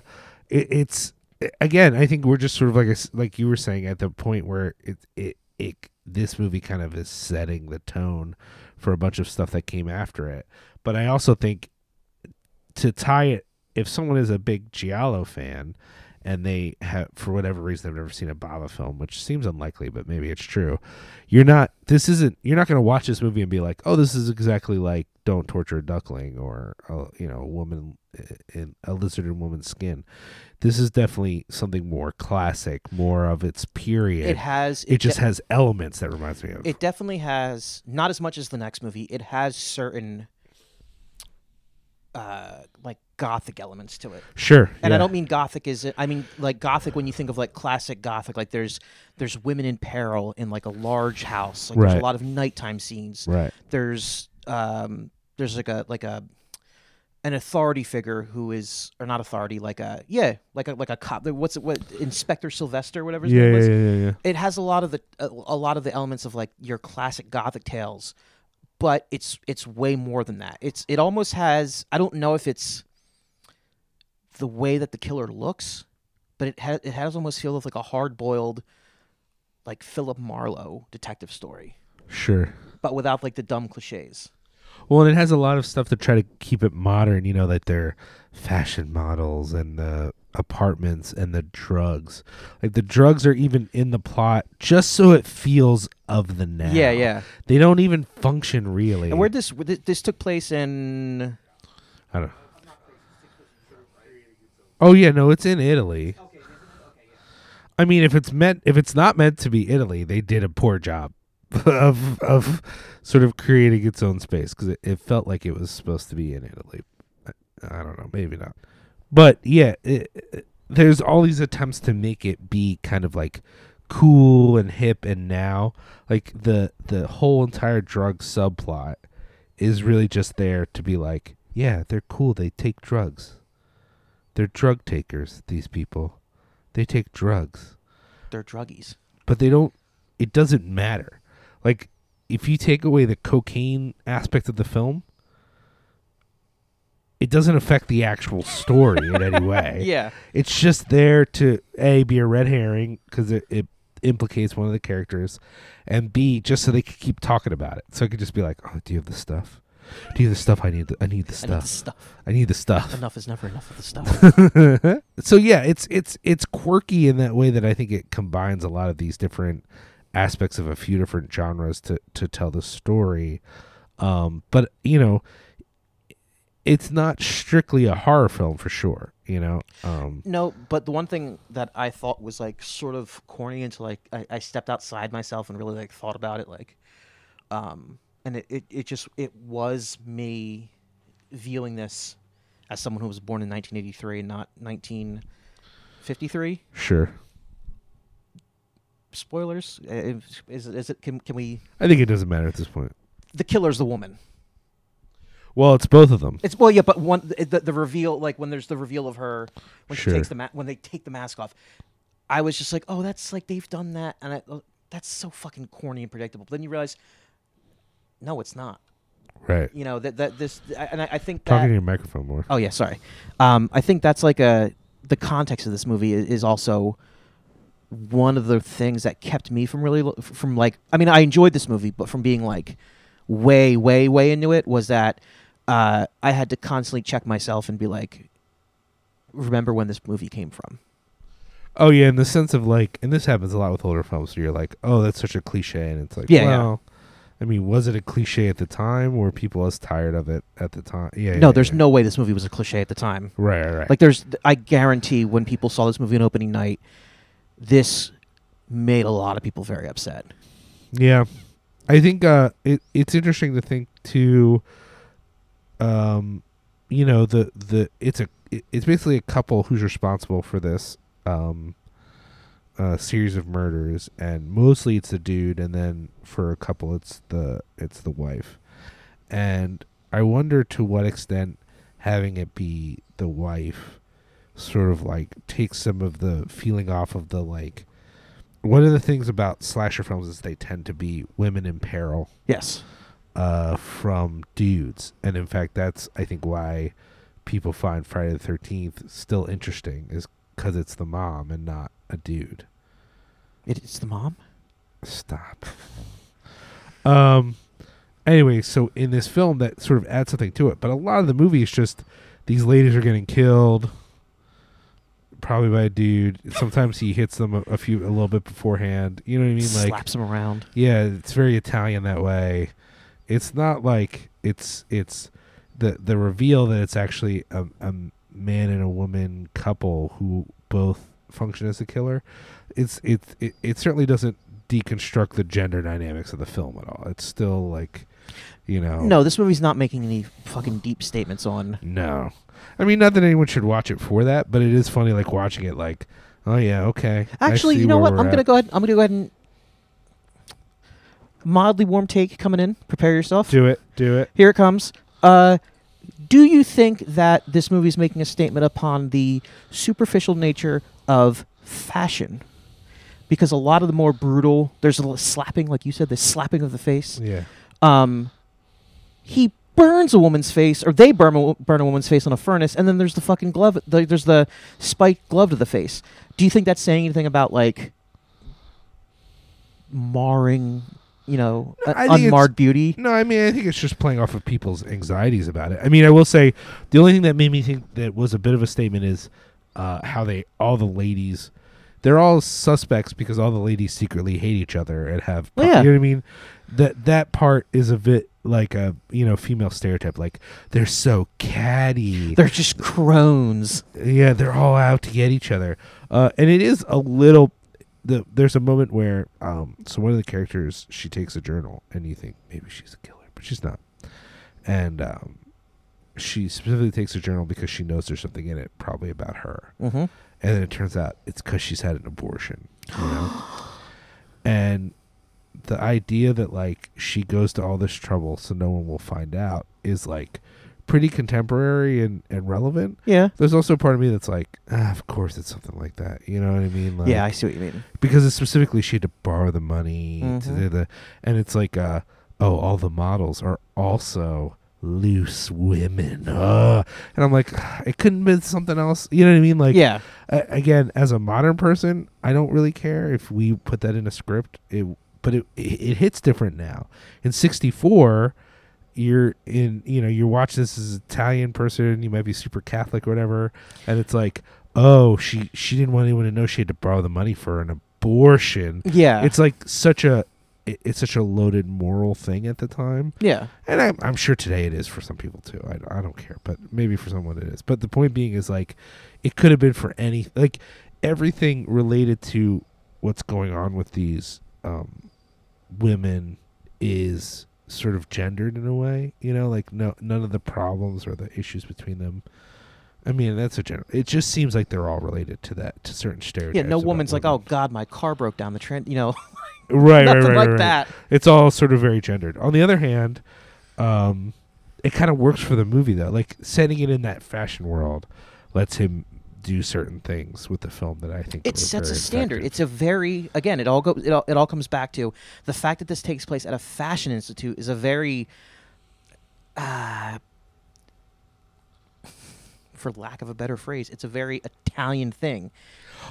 it, it's again i think we're just sort of like a like you were saying at the point where it, it it this movie kind of is setting the tone for a bunch of stuff that came after it but i also think to tie it if someone is a big giallo fan and they have for whatever reason they've never seen a Bava film, which seems unlikely, but maybe it's true. You're not this isn't you're not going to watch this movie and be like, "Oh, this is exactly like Don't Torture a Duckling or uh, you know, a woman in a lizard in woman's skin." This is definitely something more classic, more of its period. It has. it just de- has elements that reminds me of. It definitely has not as much as the next movie. It has certain uh like gothic elements to it. sure. And I don't mean gothic is I mean like gothic when you think of like classic gothic like there's there's women in peril in like a large house. Like there's a lot of nighttime scenes. Right. There's um there's like a like a an authority figure who is or not authority like a yeah like a like a cop what's it what Inspector Sylvester whatever his Yeah, name yeah, was yeah, yeah, yeah. it has a lot of the a, a lot of the elements of like your classic gothic tales but it's it's way more than that it's it almost has i don't know if it's the way that the killer looks but it has it has almost feel of like a hard boiled like philip marlowe detective story Sure. but without like the dumb cliches Well, and it has a lot of stuff to try to keep it modern, you know, that like their fashion models and the apartments and the drugs. Like the drugs are even in the plot just so it feels of the now. yeah yeah They don't even function really. and where this this took place in I don't Oh yeah, no, it's in Italy. I mean, if it's meant if it's not meant to be Italy, they did a poor job *laughs* of of sort of creating its own space because it, it felt like it was supposed to be in Italy. I, I don't know, maybe not. But yeah, it, it- there's all these attempts to make it be kind of like cool and hip and now like the the whole entire drug subplot is really just there to be like, yeah, they're cool. They take drugs. They're drug takers, these people. They take drugs. they're druggies But they don't it doesn't matter. Like if you take away the cocaine aspect of the film, it doesn't affect the actual story in any *laughs* way. yeah It's just there to a be a red herring because it, it implicates one of the characters, and b just so they could keep talking about it. So it could just be like, "Oh, do you have the stuff? Do you the stuff? I need. The, I need the I need the stuff. stuff I need the stuff." enough is never enough of the stuff *laughs* so yeah, it's it's it's quirky in that way that I think it combines a lot of these different aspects of a few different genres to to tell the story. Um, but you know, it's not strictly a horror film for sure. You know, um, No, but the one thing that I thought was like sort of corny until like I, I stepped outside myself and really like thought about it, like, um, and it, it, it just it was me viewing this as someone who was born in 1983 and not 1953. sure. spoilers? Uh, if- Is it? Can, can we? I think it doesn't matter at this point. The killer's the woman. Well, it's both of them. It's well, yeah, but one the, the, the reveal, like when there's the reveal of her when Sure. she takes the ma- when they take the mask off, I was just like, oh, that's like they've done that, and I, oh, that's so fucking corny and predictable. But then you realize, no, it's not. Right. You know that that this, and I, I think Talking that. to your microphone more. Oh yeah, sorry. Um, I think that's like a the context of this movie is, is also one of the things that kept me from really lo- from like I mean I enjoyed this movie, but from being like way way way into it was that uh, I had to constantly check myself and be like, remember when this movie came from? Oh yeah, in the sense of like, and this happens a lot with older films. Where you're like, oh, that's such a cliche, and it's like, Yeah, yeah. I mean, was it a cliche at the time? Were people as tired of it at the time? Yeah. no, yeah, there's yeah. no way this movie was a cliche at the time. Right, right, right. Like there's, I guarantee when people saw this movie on opening night, this made a lot of people very upset. Yeah, I think uh, it it's interesting to think too. Um, you know the the it's a it- it's basically a couple who's responsible for this um uh series of murders, and mostly it's the dude, and then for a couple it's the it's the wife, and I wonder to what extent having it be the wife sort of like takes some of the feeling off of the like one of the things about slasher films is they tend to be women in peril Yes. uh, from dudes, and in fact, that's I think why people find Friday the Thirteenth still interesting is because it's the mom and not a dude. It's the mom. Stop. um. Anyway, so in this film, that sort of adds something to it, but a lot of the movie is just these ladies are getting killed, probably by a dude. Sometimes he hits them a, a few a little bit beforehand. You know what I mean? Like slaps him around. yeah, it's very Italian that way. It's not like it's it's the the reveal that it's actually a, a man and a woman couple who both function as a killer. It's it, it it certainly doesn't deconstruct the gender dynamics of the film at all. It's still like, you know, No, this movie's not making any fucking deep statements on. no. I mean, not that anyone should watch it for that, but it is funny, like watching it, like, oh yeah, okay. Actually, you know what? I'm gonna go ahead. I'm gonna go ahead and mildly warm take coming in. Prepare yourself. do it, do it. Here it comes. Uh, do you think that this movie is making a statement upon the superficial nature of fashion? Because a lot of the more brutal, there's a little slapping, like you said, the slapping of the face. Yeah. Um, he burns a woman's face, or they burn a, burn a woman's face on a furnace, and then there's the fucking glove. The, there's the spiked glove to the face. Do you think that's saying anything about like marring, you know, No, I think it's- unmarred beauty? No, I mean, I think it's just playing off of people's anxieties about it. I mean, I will say the only thing that made me think that was a bit of a statement is uh, how they all the ladies. They're all suspects because all the ladies secretly hate each other and have. Well, yeah. You know what I mean? That that part is a bit like a you know female stereotype. Like they're so catty. They're just crones. Yeah, they're all out to get each other. Uh, and it is a little. The, there's a moment where um, so one of the characters she takes a journal and you think maybe she's a killer, but she's not. And um, she specifically takes a journal because she knows there's something in it, probably about her. Mm-hmm. And then it turns out it's because she's had an abortion. You know, *gasps* and the idea that like she goes to all this trouble so no one will find out is like pretty contemporary and, and relevant. Yeah. There's also a part of me that's like, ah, of course it's something like that. You know what I mean? Like, yeah, I see what you mean. because it's specifically she had to borrow the money to Mhm. do the, and it's like, uh, oh, all the models are also loose women. Uh. And I'm like, it couldn't be something else. You know what I mean? Like, yeah. uh, again, as a modern person, I don't really care if we put that in a script. It, but it, it it hits different now. In '64, you're in, you know, you're watching this as an Italian person. You might be super Catholic or whatever, and it's like, oh, she she didn't want anyone to know she had to borrow the money for an abortion. Yeah. It's like such a it, it's such a loaded moral thing at the time. yeah. And I'm, I'm sure today it is for some people too. I, I don't care, but maybe for someone it is. But the point being is like, it could have been for any like everything related to what's going on with these um, women is sort of gendered in a way. You know, like no none of the problems or the issues between them I mean, that's a general. It just seems like they're all related to that to certain stereotypes. Yeah, no woman's like, "Oh God, my car broke down the trend." You know, *laughs* right, right, right, like right. that. It's all sort of very gendered. On the other hand, um, it kind of works for the movie though. Like setting it in that fashion world lets him do certain things with the film that I think It sets a standard. effective. It's a very again. It all goes. It all, it all comes back to the fact that this takes place at a fashion institute is a very, uh, for lack of a better phrase, it's a very Italian thing.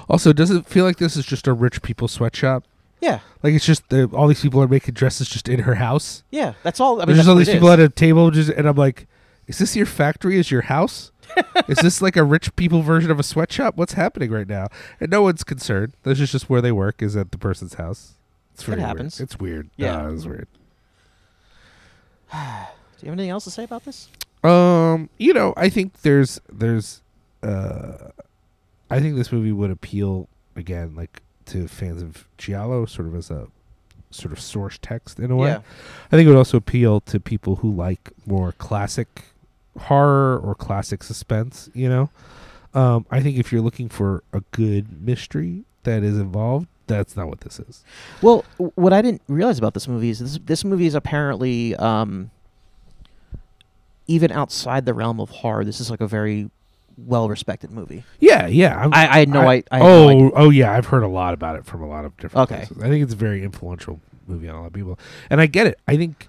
also, does it feel like this is just a rich people sweatshop? Yeah, Like it's just the, all these people are making dresses just in her house. yeah. That's all. I mean, There's just all these people is. at a table, just and I'm like, is this your factory? Is your house? Is this like a rich people version of a sweatshop? What's happening right now? And no one's concerned. This is just where they work. Is at the person's house. It's It very weird. It's weird. Yeah. No, it's weird. *sighs* Do you have anything else to say about this? Um, you know, I think there's there's uh I think this movie would appeal again like to fans of Giallo sort of as a sort of source text in a way. Yeah. I think it would also appeal to people who like more classic horror or classic suspense, you know. Um I think if you're looking for a good mystery that is involved, that's not what this is. Well, what I didn't realize about this movie is this this movie is apparently um, even outside the realm of horror. This is like a very well respected movie. Yeah, yeah. I'm, I, I had no I, I had oh, no oh yeah, I've heard a lot about it from a lot of different Okay. places. I think it's a very influential movie on a lot of people, and I get it. I think,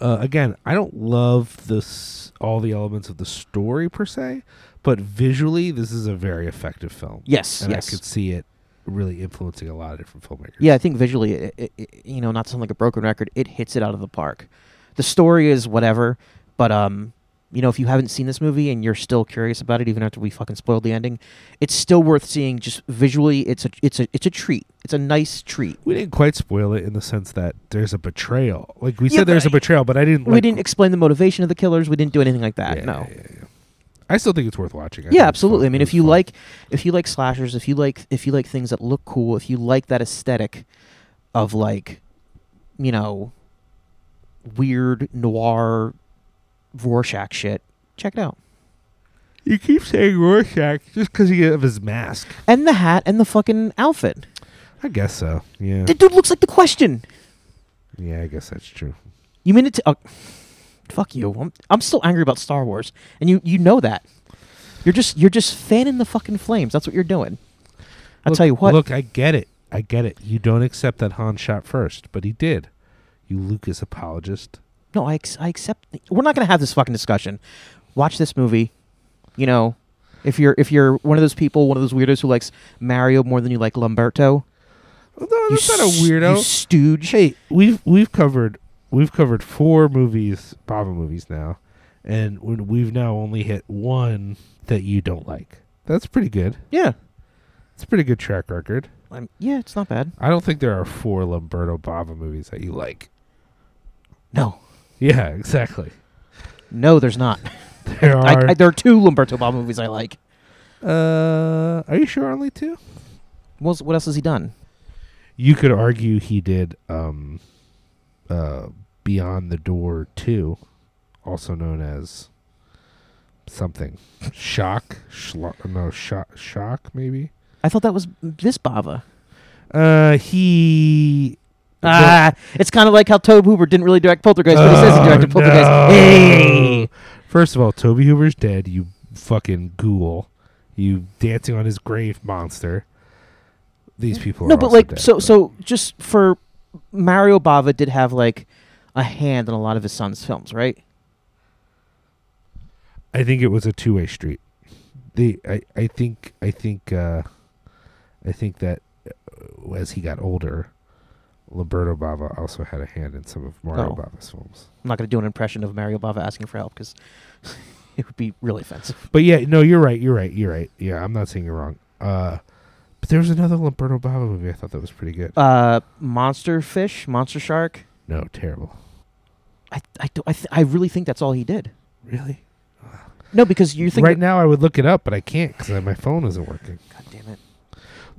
uh, again, I don't love this all the elements of the story per se, but visually, this is a very effective film. Yes, and yes. I could see it really influencing a lot of different filmmakers. Yeah, I think visually, it, it, it, you know, not to sound like a broken record, it hits it out of the park. The story is whatever, but um, you know, if you haven't seen this movie and you're still curious about it, even after we fucking spoiled the ending, it's still worth seeing. Just visually, it's a it's a it's a treat. It's a nice treat. We didn't quite spoil it in the sense that there's a betrayal. Like we Yeah, said, there's a betrayal, but I didn't. we didn't explain the motivation of the killers. We didn't do anything like that. Yeah, no. yeah. I still think it's worth watching. I Yeah, absolutely. I mean, if you fun. like, if you like slashers, if you like, if you like things that look cool, if you like that aesthetic of like, you know, weird noir Rorschach shit, check it out. you keep saying Rorschach just because he of his mask. And the hat and the fucking outfit. I guess so. Yeah. The dude looks like the question. yeah, I guess that's true. You mean it? To, uh, fuck you. I'm, I'm still angry about Star Wars, and you you know that. You're just you're just fanning the fucking flames. That's what you're doing. I'll Look- tell you what. Look, I get it. I get it. You don't accept that Han shot first, but he did. You Lucas apologist. No, I, ex- I accept. We're not going to have this fucking discussion. Watch this movie. You know, if you're if you're one of those people, one of those weirdos who likes Mario more than you like Lamberto, Oh, no, you that's not a s- weirdo. You stooge. Hey, we've we've covered we've covered four movies, Bava movies now, and we- we've now only hit one that you don't like. That's pretty good. Yeah. It's a pretty good track record. Um, yeah, it's not bad. I don't think there are four Lamberto Bava movies that you like. No, Yeah, exactly. no, there's not. *laughs* There I, are. I, there are two Lamberto Bob movies I like. uh, are you sure only two? What else, what else has he done? You could argue he did um, uh, Beyond the Door 2, also known as something. Shock? Schlo- no, shock, shock, maybe? I thought that was this Bava. Uh, he. Ah, it's kind of like how Tobe Hooper didn't really direct Poltergeist, but he says he Oh, directed Poltergeist. no. Hey, First of all, Tobe Hooper's dead, you fucking ghoul. You dancing on his grave monster. These people are no, but also like dead, so but- so just for Mario Bava did have like a hand in a lot of his son's films, right? I think it was a two way street. The I, I think I think uh, I think that uh, as he got older, Roberto Bava also had a hand in some of Mario Oh. Bava's films. I'm not going to do an impression of Mario Bava asking for help because *laughs* it would be really offensive. But yeah, no, you're right. You're right. You're right. Yeah, I'm not saying you're wrong. Uh, but there was another Roberto Bava movie I thought that was pretty good. Uh, Monster Fish, Monster Shark. no, terrible. I I do, I, th- I really think that's all he did. Really? No, because you're thinking right now, I would look it up, but I can't because my phone isn't working. God damn it.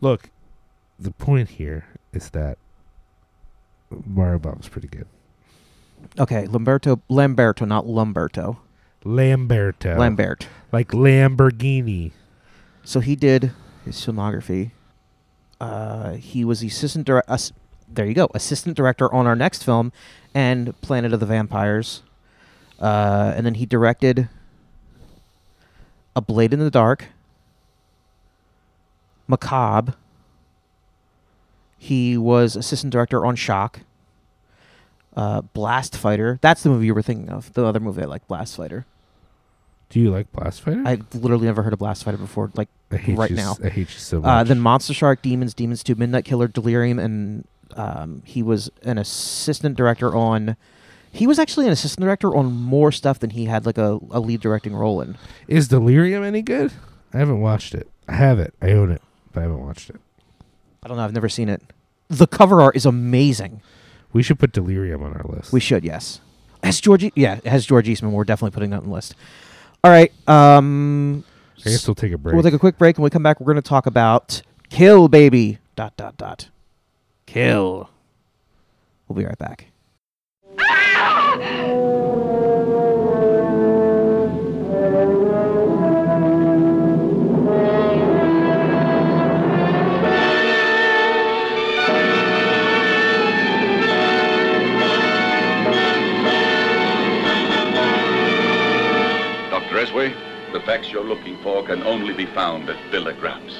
Look, the point here is that Mario Bava's pretty good. Okay, Lamberto, Lamberto, not Lumberto. Lamberto. Lambert. Like Lamborghini. So he did his filmography. Uh, he was the assistant director. Ass- there you go, assistant director on our next film, and Planet of the Vampires. Uh, and then he directed A Blade in the Dark, Macabre. He was assistant director on Shock. Uh, Blast Fighter. That's the movie you were thinking of. The other movie I like, Blast Fighter. Do you like Blast Fighter? I literally never heard of Blast Fighter before. Like right you, now. I hate you so much. Uh, then Monster Shark, Demons, Demons 2, Midnight Killer, Delirium, and um, he was an assistant director on. He was actually an assistant director on more stuff than he had like a, a lead directing role in. Is Delirium any good? I haven't watched it. I have it. I own it, but I haven't watched it. I don't know. I've never seen it. The cover art is amazing. We should put Delirium on our list. We should, yes. Has George? Yeah, it has George Eastman. We're definitely putting that on the list. All right. Um, I guess we'll take a break. We'll take a quick break, and when we come back, we're going to talk about Kill Baby. Dot dot dot. Kill. We'll be right back. Dr. Eswai, the facts you're looking for can only be found at Villa Graps.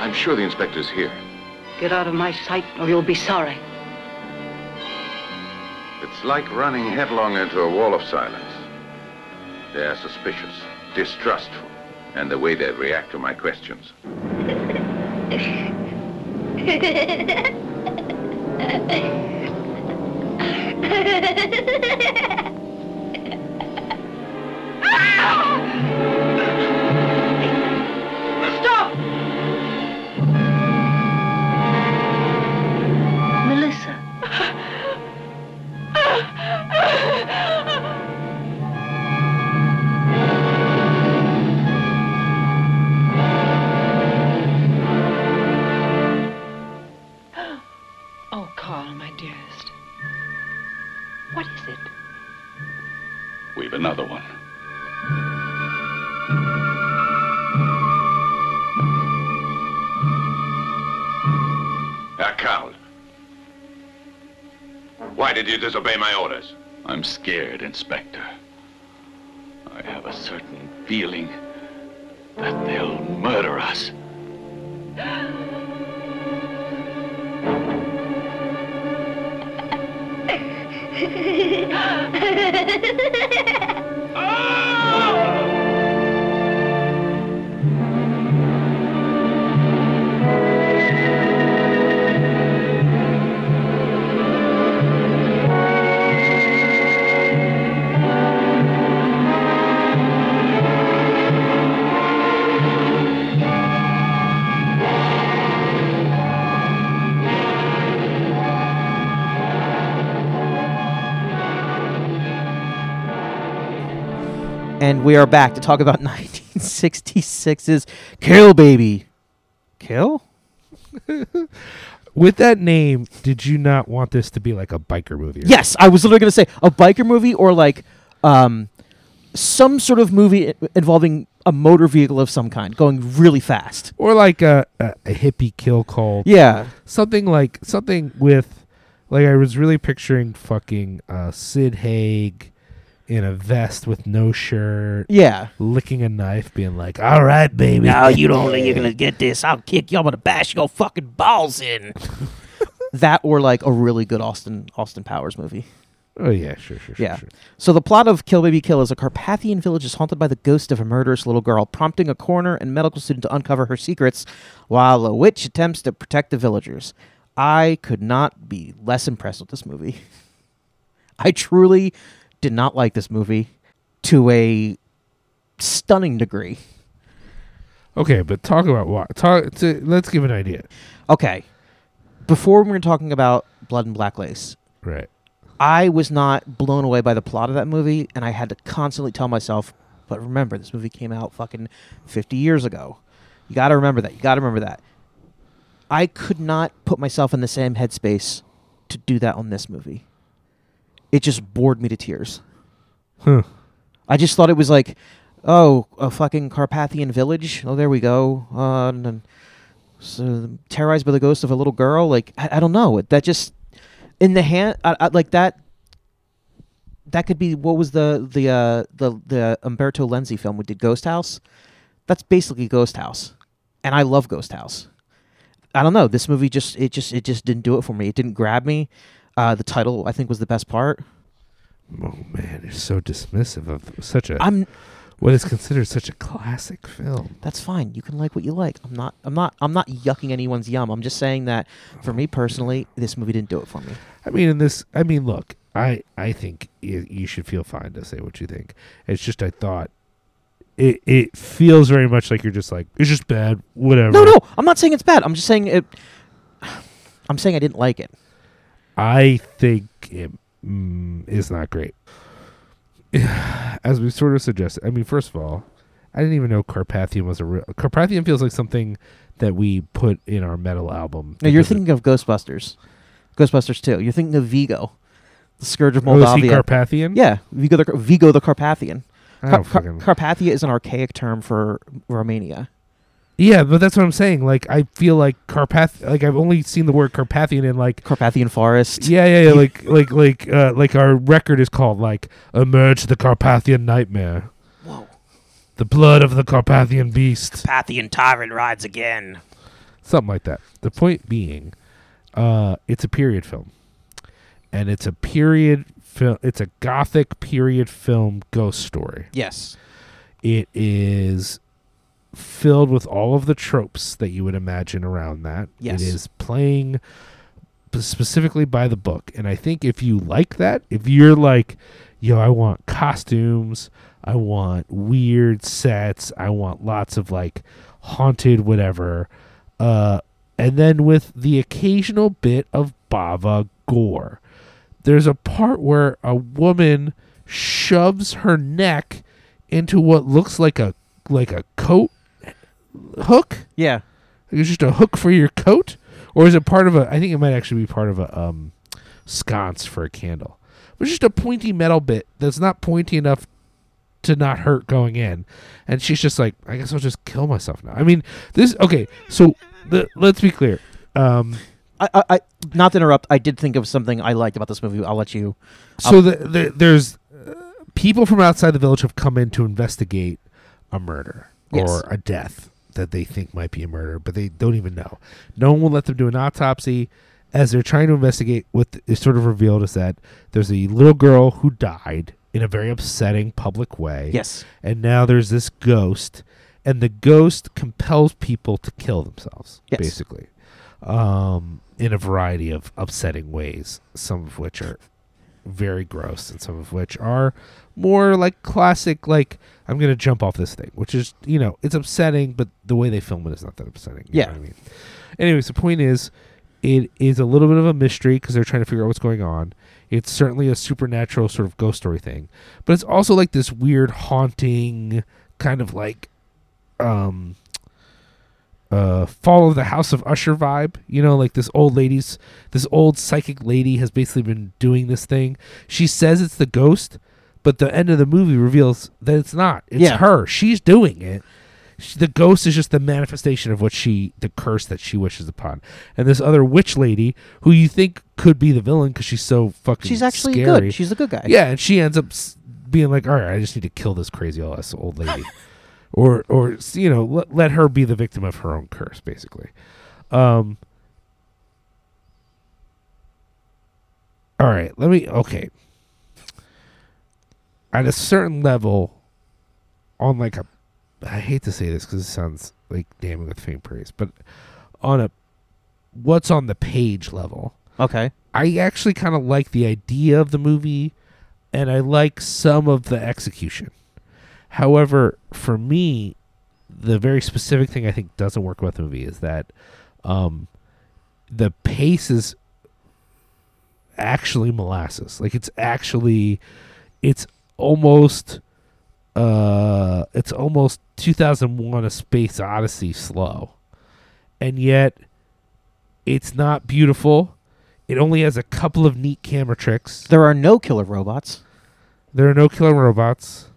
I'm sure the inspector's here. Get out of my sight or you'll be sorry. It's like running headlong into a wall of silence. They're suspicious, distrustful, and the way they react to my questions. *laughs* Stop! *laughs* you disobey my orders? I'm scared, Inspector. I have a certain feeling we are back to talk about *laughs* 1966's Kill Baby. Kill? *laughs* With that name, did you not want this to be like a biker movie? Yes, I was literally going to say a biker movie or like um, some sort of movie i- involving a motor vehicle of some kind going really fast. or like a, a, a hippie kill call. Yeah. something like something with like I was really picturing fucking uh, Sid Haig in a vest with no shirt, Yeah. licking a knife, being like, "All right, baby." Now you don't *laughs* think you're gonna get this. I'll kick you. I'm gonna bash your fucking balls in. *laughs* that or like a really good Austin Austin Powers movie. Oh yeah, sure, sure, sure. Yeah. sure. So the plot of Kill Baby Kill is a Carpathian village is haunted by the ghost of a murderous little girl, prompting a coroner and medical student to uncover her secrets, while a witch attempts to protect the villagers. I could not be less impressed with this movie. *laughs* I truly did not like this movie to a stunning degree. Okay, but talk about what? Talk. To, let's give an idea. Okay. Before we were talking about Blood and Black Lace, Right. I was not blown away by the plot of that movie, and I had to constantly tell myself, but remember, this movie came out fucking 50 years ago. You got to remember that. You got to remember that. I could not put myself in the same headspace to do that on this movie. It just bored me to tears. Huh. I just thought it was like, oh, a fucking Carpathian village. Oh, there we go. Uh, and then, so, terrorized by the ghost of a little girl. Like I, I don't know. That just in the hand, I, I, like that. That could be what was the the uh, the the Umberto Lenzi film we did, Ghost House. That's basically Ghost House, and I love Ghost House. I don't know. This movie just it just it just didn't do it for me. It didn't grab me. Uh, the title I think was the best part. Oh man, you're so dismissive of such a I'm what is considered such a classic film. that's fine. You can like what you like. I'm not. I'm not. I'm not yucking anyone's yum. I'm just saying that for me personally, this movie didn't do it for me. I mean, in this, I mean, look, I I think you, you should feel fine to say what you think. It's just I thought it it feels very much like you're just like it's just bad, whatever. No, no. I'm not saying it's bad. I'm just saying it. *sighs* I'm saying I didn't like it. I think it mm, is not great. *sighs* As we sort of suggested, I mean, first of all, I didn't even know Carpathian was a real. Carpathian feels like something that we put in our metal album. No, you're it- thinking of Ghostbusters. Ghostbusters 2. You're thinking of Vigo, the scourge of Oh, is he Moldavia. Carpathian? yeah, Vigo the Vigo the Carpathian. Car- Car- Carpathia is an archaic term for Romania. Yeah, but that's what I'm saying. Like, I feel like Carpath. Like, I've only seen the word Carpathian in like Carpathian forest. Yeah, yeah, yeah. *laughs* Like, like, like, uh, like our record is called like "Emerge the Carpathian Nightmare." Whoa. The blood of the Carpathian beast, Carpathian tyrant rides again. something like that. The point being, uh, it's a period film, and it's a period film. It's a gothic period film ghost story. Yes. It is filled with all of the tropes that you would imagine around that. Yes. It is playing specifically by the book. And I think if you like that, if you're like, yo, I want costumes, I want weird sets, I want lots of like haunted whatever, uh, and then with the occasional bit of Bava gore. There's a part where a woman shoves her neck into what looks like a like a coat hook. Yeah. It's just a hook for your coat, or is it part of a? I think it might actually be part of a um, sconce for a candle. But it's just a pointy metal bit that's not pointy enough to not hurt going in, and she's just like, I guess I'll just kill myself now. I mean, this okay. So the, let's be clear. Um, I, I, I, not to interrupt, I did think of something I liked about this movie. I'll let you. so the, the, there's uh, people from outside the village have come in to investigate a murder Yes. or a death that they think might be a murder, but they don't even know. No one will let them do an autopsy. As they're trying to investigate, what is sort of revealed is that there's a little girl who died in a very upsetting public way. Yes. And now there's this ghost, and the ghost compels people to kill themselves, Yes. basically, um, in a variety of upsetting ways, some of which are very gross, and some of which are more like classic, like, I'm going to jump off this thing, which is, you know, it's upsetting, but the way they film it is not that upsetting. you know Yeah. I mean? Anyways, the point is, it is a little bit of a mystery because they're trying to figure out what's going on. It's certainly a supernatural sort of ghost story thing, but it's also like this weird haunting kind of like um uh fall of the house of usher vibe you know like this old lady's this old psychic lady has basically been doing this thing she says it's the ghost but the end of the movie reveals that it's not it's Yeah. her she's doing it She- the ghost is just the manifestation of what she the curse that she wishes upon and this other witch lady who you think could be the villain because she's so fucking She's actually scary. good. She's a good guy. Yeah, and she ends up s- being like, "All right, I just need to kill this crazy ass old lady," *laughs* or or you know, let, let her be the victim of her own curse, basically. Um. All right, let me. Okay. At a certain level, on like a, I hate to say this because it sounds like damning with faint praise, but on a, what's on the page level, Okay. I actually kind of like the idea of the movie and I like some of the execution. However, for me, the very specific thing I think doesn't work about the movie is that um, the pace is actually molasses. Like it's actually it's almost uh it's almost 2001 a space odyssey slow. And yet It's not beautiful. It only has a couple of neat camera tricks. There are no killer robots. There are no killer robots.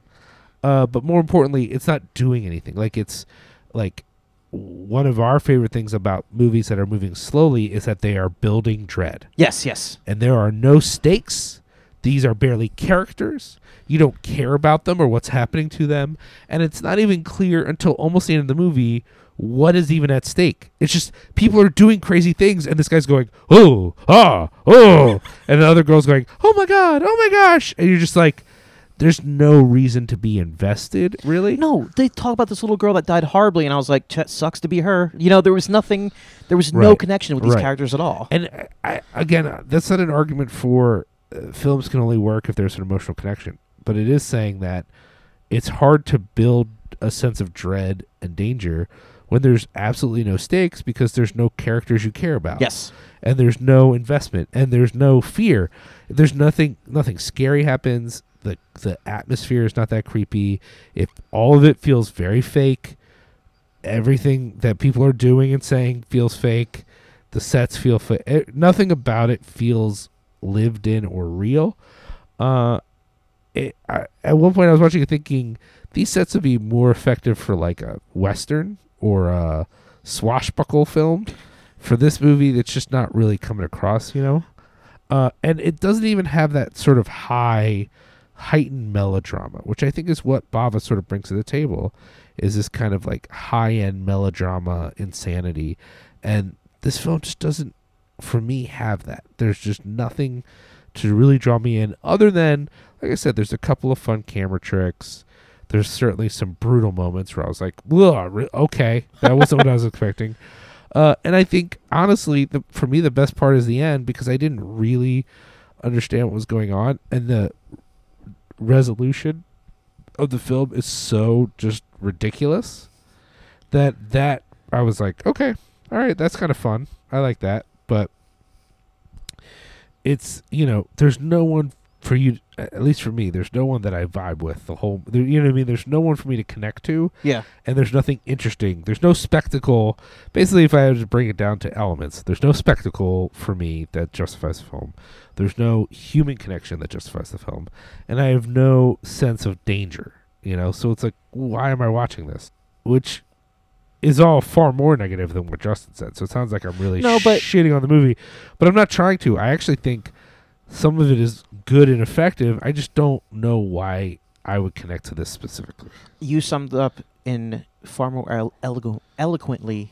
Uh, but more importantly, it's not doing anything. Like it's like one of our favorite things about movies that are moving slowly is that they are building dread. Yes, yes. And there are no stakes. These are barely characters. You don't care about them or what's happening to them. And it's not even clear until almost the end of the movie what is even at stake. It's just people are doing crazy things, and this guy's going, oh, ah, oh. *laughs* And the other girl's going, oh my God, oh my gosh. And you're just like, there's no reason to be invested, really. No, they talk about this little girl that died horribly, and I was like, "Ch- sucks to be her. You know, there was nothing, there was no connection with these Right. characters at all. And I, I, again, uh, that's not an argument for uh, films can only work if there's an emotional connection, but it is saying that it's hard to build a sense of dread and danger when there's absolutely no stakes because there's no characters you care about. Yes. And there's no investment and there's no fear. There's nothing nothing scary happens. The the atmosphere is not that creepy. If all of it feels very fake, everything that people are doing and saying feels fake. The sets feel fake. Nothing about it feels lived in or real. Uh, it, I, at one point, I was watching it thinking these sets would be more effective for like a western or a swashbuckle film. For this movie, that's just not really coming across, you know. Uh, and it doesn't even have that sort of high, heightened melodrama, which I think is what Bava sort of brings to the table, is this kind of like high end melodrama insanity, and this film just doesn't, for me, have that. There's just nothing to really draw me in, other than, like I said, there's a couple of fun camera tricks. There's certainly some brutal moments where I was like, okay, that wasn't what I was *laughs* expecting." Uh, and I think honestly, the, for me, the best part is the end because I didn't really understand what was going on, and the resolution of the film is so just ridiculous that that I was like, okay, all right, that's kind of fun. I like that, but it's you know, there's no one for you. At least for me, there's no one that I vibe with the whole. There, you know what I mean? There's no one for me to connect to Yeah. and there's nothing interesting. There's no spectacle. Basically, if I had to bring it down to elements, there's no spectacle for me that justifies the film. There's no human connection that justifies the film, and I have no sense of danger. You know, so it's like, why am I watching this? Which is all far more negative than what Justin said. So it sounds like I'm really No, but- shitting on the movie, but I'm not trying to. I actually think some of it is good and effective. I just don't know why I would connect to this specifically. You summed up in far more elo- elo- eloquently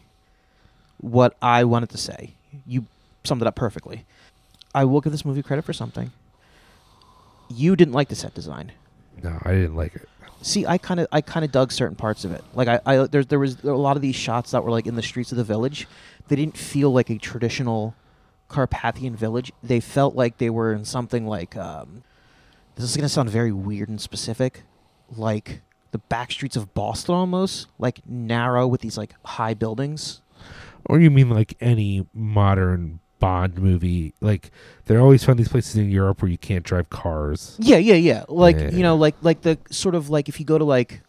what I wanted to say. You summed it up perfectly. I will give this movie credit for something. You didn't like the set design. No, I didn't like it. See, I kind of, I kind of dug certain parts of it. Like, I, I there, there was there a lot of these shots that were like in the streets of the village. They didn't feel like a traditional Carpathian village. They felt like they were in something like. Um, this is gonna sound very weird and specific, like the back streets of Boston, almost like narrow with these like high buildings. Or you mean like any modern Bond movie? Like they're always find these places in Europe where you can't drive cars. Yeah, yeah, yeah. Like Yeah. you know, like like the sort of like if you go to like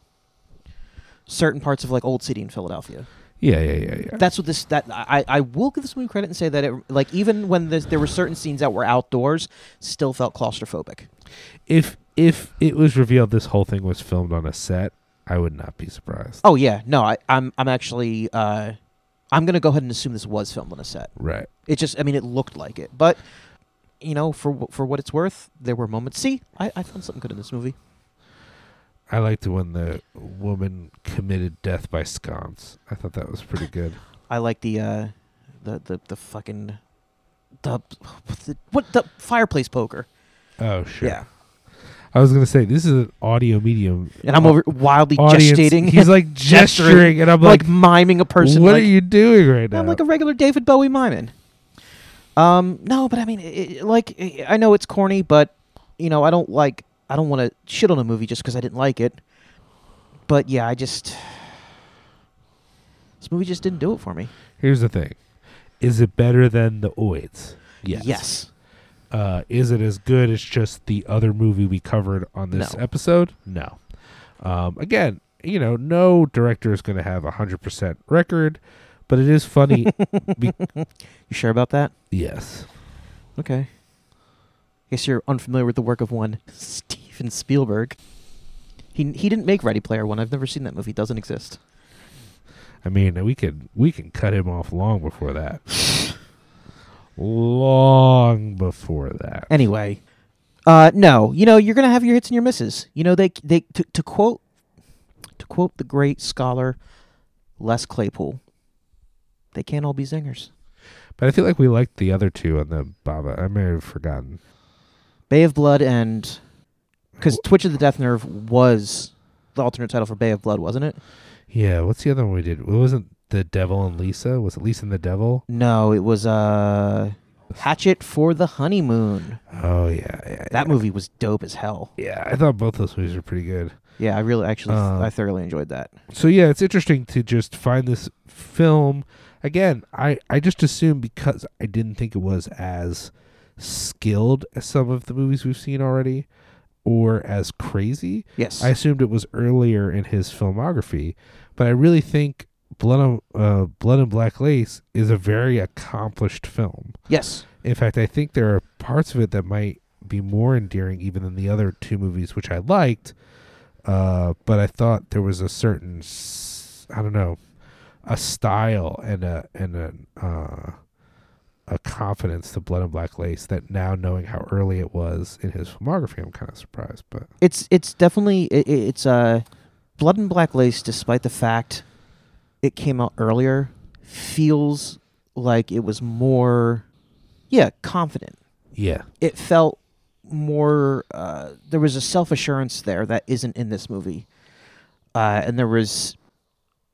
certain parts of like Old City in Philadelphia. Yeah, yeah, yeah, yeah. That's what this that I I will give this movie credit and say that it like even when this, there were certain scenes that were outdoors, still felt claustrophobic. if if it was revealed this whole thing was filmed on a set, I would not be surprised. Oh yeah, no, I I'm I'm actually uh I'm gonna go ahead and assume this was filmed on a set. Right. It just I mean it looked like it, but you know for for what it's worth, there were moments. See, I, I found something good in this movie. I liked it when the woman committed death by sconce. I thought that was pretty good. *laughs* I like the uh the the the fucking the what the, what the fireplace poker. Oh sure. Yeah. I was gonna say this is an audio medium, And I'm over wildly Audience, gestating. He's like *laughs* gesturing, and I'm like, like, miming a person. "What like, are you doing right now?" I'm like a regular David Bowie miming. Um, no, but I mean, it, like, i I know it's corny, but you know, I don't like, I don't want to shit on a movie just because I didn't like it. But yeah, I just this movie just didn't do it for me. Here's the thing: is it better than the Oids? Yes. Yes. Uh, is it as good as just the other movie we covered on this No. episode? No. Um, again, you know, no director is going to have a hundred percent record, But it is funny. *laughs* be- You sure about that? yes. Okay. I Guess you're unfamiliar with the work of one Steven Spielberg. He he didn't make Ready Player One. I've never seen that movie. It doesn't exist. I mean, we could we can cut him off long before that. *laughs* long before that. Anyway, uh, no, you know you're gonna have your hits and your misses. You know they they to, to quote to quote the great scholar Les Claypool, they can't all be zingers. But I feel like we liked the other two on the Bava. I may have forgotten. Bay of Blood and because Twitch of the Death Nerve was the alternate title for Bay of Blood, wasn't it? Yeah, what's the other one we did? It wasn't the Devil and Lisa. Was it Lisa and the Devil? No, it was uh, Hatchet for the Honeymoon. Oh yeah, yeah. That yeah. movie was dope as hell. Yeah, I thought both those movies were pretty good. Yeah, I really actually Um, I thoroughly enjoyed that. So yeah, it's interesting to just find this film again. I I just assumed because I didn't think it was as skilled as some of the movies we've seen already, or as crazy. Yes. I assumed it was earlier in his filmography, but I really think Blood on uh, Blood and Black Lace is a very accomplished film. yes. In fact, I think there are parts of it that might be more endearing even than the other two movies, which I liked. Uh, but I thought there was a certain, I don't know, a style and a and a uh, a confidence to Blood and Black Lace that now knowing how early it was in his filmography, I'm kind of surprised. But It's it's definitely it, it- it's uh Blood and Black Lace despite the fact it came out earlier feels like it was more yeah, confident. yeah, It felt more uh there was a self-assurance there that isn't in this movie. Uh and there was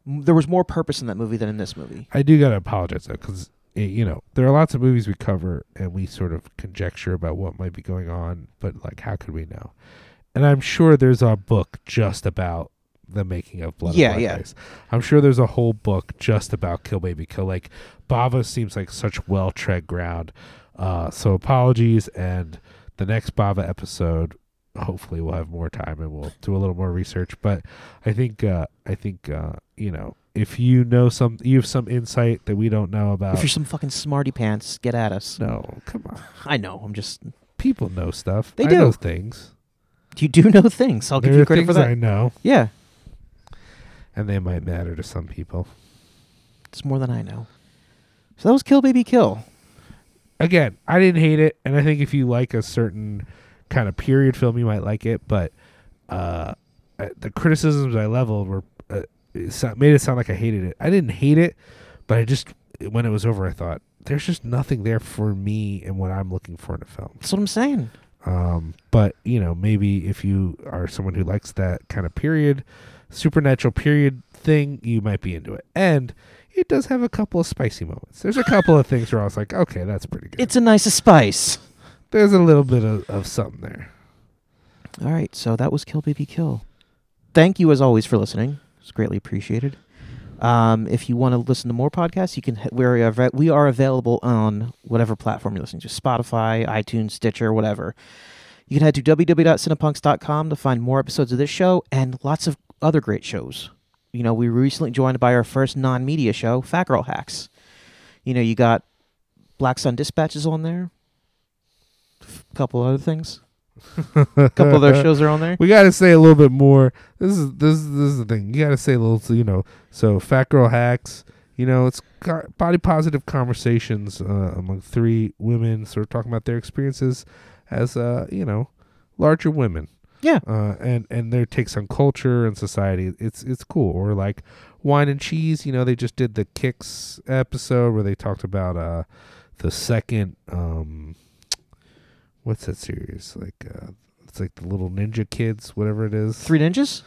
there was more purpose in that movie than in this movie. I do gotta apologize though, because you know there are lots of movies we cover and we sort of conjecture about what might be going on, but like how could we know? And I'm sure there's a book just about the making of Blood. Yeah, Black yeah. Lace. I'm sure there's a whole book just about Kill Baby Kill. Like Bava seems like such well tread ground. Uh, so apologies, and the next Bava episode, hopefully we'll have more time and we'll do a little more research. But I think uh, I think uh, you know if you know some you have some insight that we don't know about. If you're some fucking smarty pants, get at us. no, come on. I know. I'm just People know stuff. They I do. know things. you do know things. I'll give you credit for that. I know, Yeah. And they might matter to some people. It's more than I know. So that was Kill Baby Kill. again, I didn't hate it, and I think if you like a certain kind of period film, you might like it. But uh, the criticisms I leveled were uh, it made it sound like I hated it. I didn't hate it, but I just when it was over, I thought there's just nothing there for me and what I'm looking for in a film. That's what I'm saying. Um, but you know, maybe if you are someone who likes that kind of period, supernatural period thing, you might be into it. And it does have a couple of spicy moments. There's a couple of things where I was like, okay, that's pretty good. It's a nice spice. There's a little bit of, of something there. All right, so that was Kill Baby Kill. Thank you as always for listening. It's greatly appreciated. Um, if you want to listen to more podcasts, you can. he- We're we are available on whatever platform you're listening to: Spotify, iTunes, Stitcher, whatever. You can head to www.cinepunks.com to find more episodes of this show and lots of other great shows. You know, we were recently joined by our first non-media show, Fat Girl Hacks. You know, you got Black Sun Dispatches on there. A couple other things. A *laughs* couple other shows are on there. We got to say a little bit more. This is this is this is the thing. You got to say a little, so, you know. So fat girl hacks. You know, it's body positive conversations uh, among three women, sort of talking about their experiences as uh, you know, larger women. Yeah. uh, and and their takes on culture and society. It's it's cool. Or like wine and cheese. You know, they just did the Kicks episode where they talked about uh the second um what's that series like uh it's like the little ninja kids whatever it is Three Ninjas?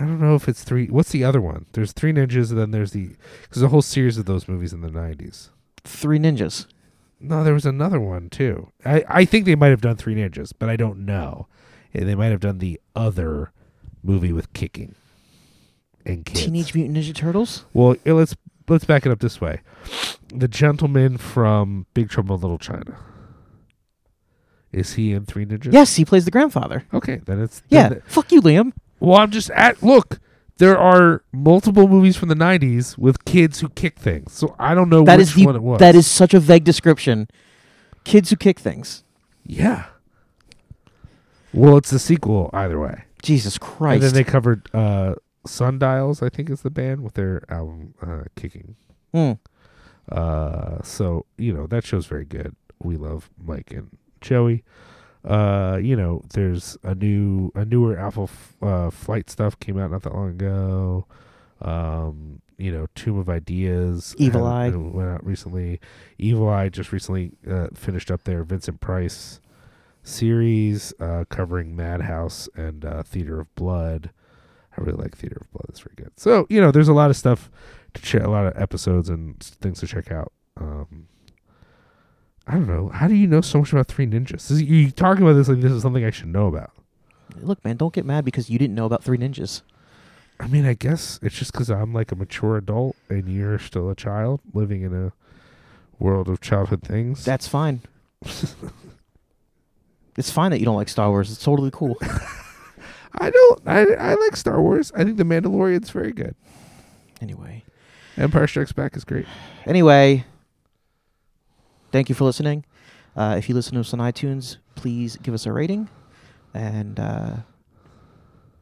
i don't know if it's three what's the other one there's three ninjas and then there's the there's a whole series of those movies in the 90s Three Ninjas. no there was another one too i i think they might have done three ninjas but i don't know they might have done the other movie with kicking and kids Teenage Mutant Ninja Turtles? well let's let's back it up this way the gentleman from big trouble in little china is he in three ninjas Yes, he plays the grandfather. okay then it's then Yeah. the- Fuck you, Liam. well i'm just at look there are multiple movies from the '90s with kids who kick things. So I don't know That which is the one it was. that is such a vague description. Kids who kick things. yeah. Well, it's the sequel either way. Jesus Christ! And then they covered uh, Sundials, I think is the band with their album uh, "Kicking." Hmm. Uh, so you know that show's very good. We love Mike and Joey. Uh, you know, there's a new, a newer Alpha f- uh, Flight stuff came out not that long ago. Um, you know, Tomb of Ideas, Evil had- Eye. uh, went out recently. Evil Eye just recently uh, finished up there. Vincent Price series uh, covering Madhouse and uh, Theater of Blood. I really like Theater of Blood; it's very good. So you know, there's a lot of stuff to check, a lot of episodes and things to check out. Um, I don't know. How do you know so much about Three Ninjas? Is, you talking about this like this is something I should know about. Look, man, don't get mad because you didn't know about Three Ninjas. I mean, I guess it's just because I'm like a mature adult and you're still a child living in a world of childhood things. That's fine. *laughs* it's fine that you don't like Star Wars. It's totally cool. *laughs* I don't. I I like Star Wars. I think The Mandalorian's very good. anyway. Empire Strikes Back is great. Anyway, thank you for listening. Uh, if you listen to us on iTunes, please give us a rating and uh,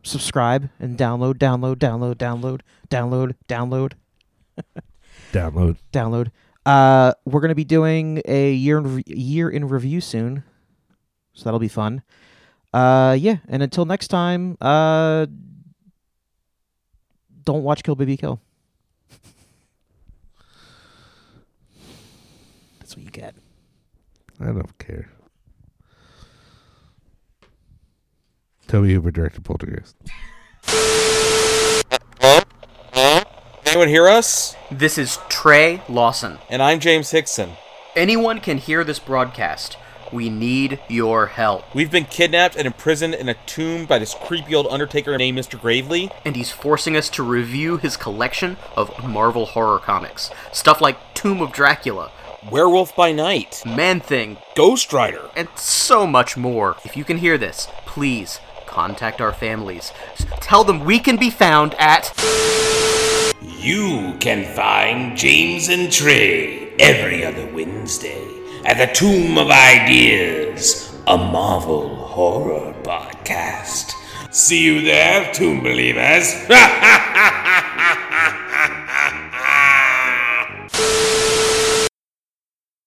subscribe and download, download, download, download, download, download, *laughs* Download. download. Uh, we're gonna be doing a year in re- year in review soon, so that'll be fun. Uh, yeah, and until next time, uh, don't watch Kill Baby Kill. *laughs* That's what you get. I don't care. Tobe Hooper directed Poltergeist. Anyone hear us? This is Trey Lawson. And I'm James Hickson. Anyone can hear this broadcast. We need your help. We've been kidnapped and imprisoned in a tomb by this creepy old undertaker named Mr. Gravely. And he's forcing us to review his collection of Marvel horror comics. Stuff like Tomb of Dracula, Werewolf by Night. Man Thing, Ghost Rider. and so much more. If you can hear this, please contact our families. Tell them we can be found at. You can find James and Trey every other Wednesday at the Tomb of Ideas, a Marvel horror podcast. See you there, Tomb Believers. *laughs*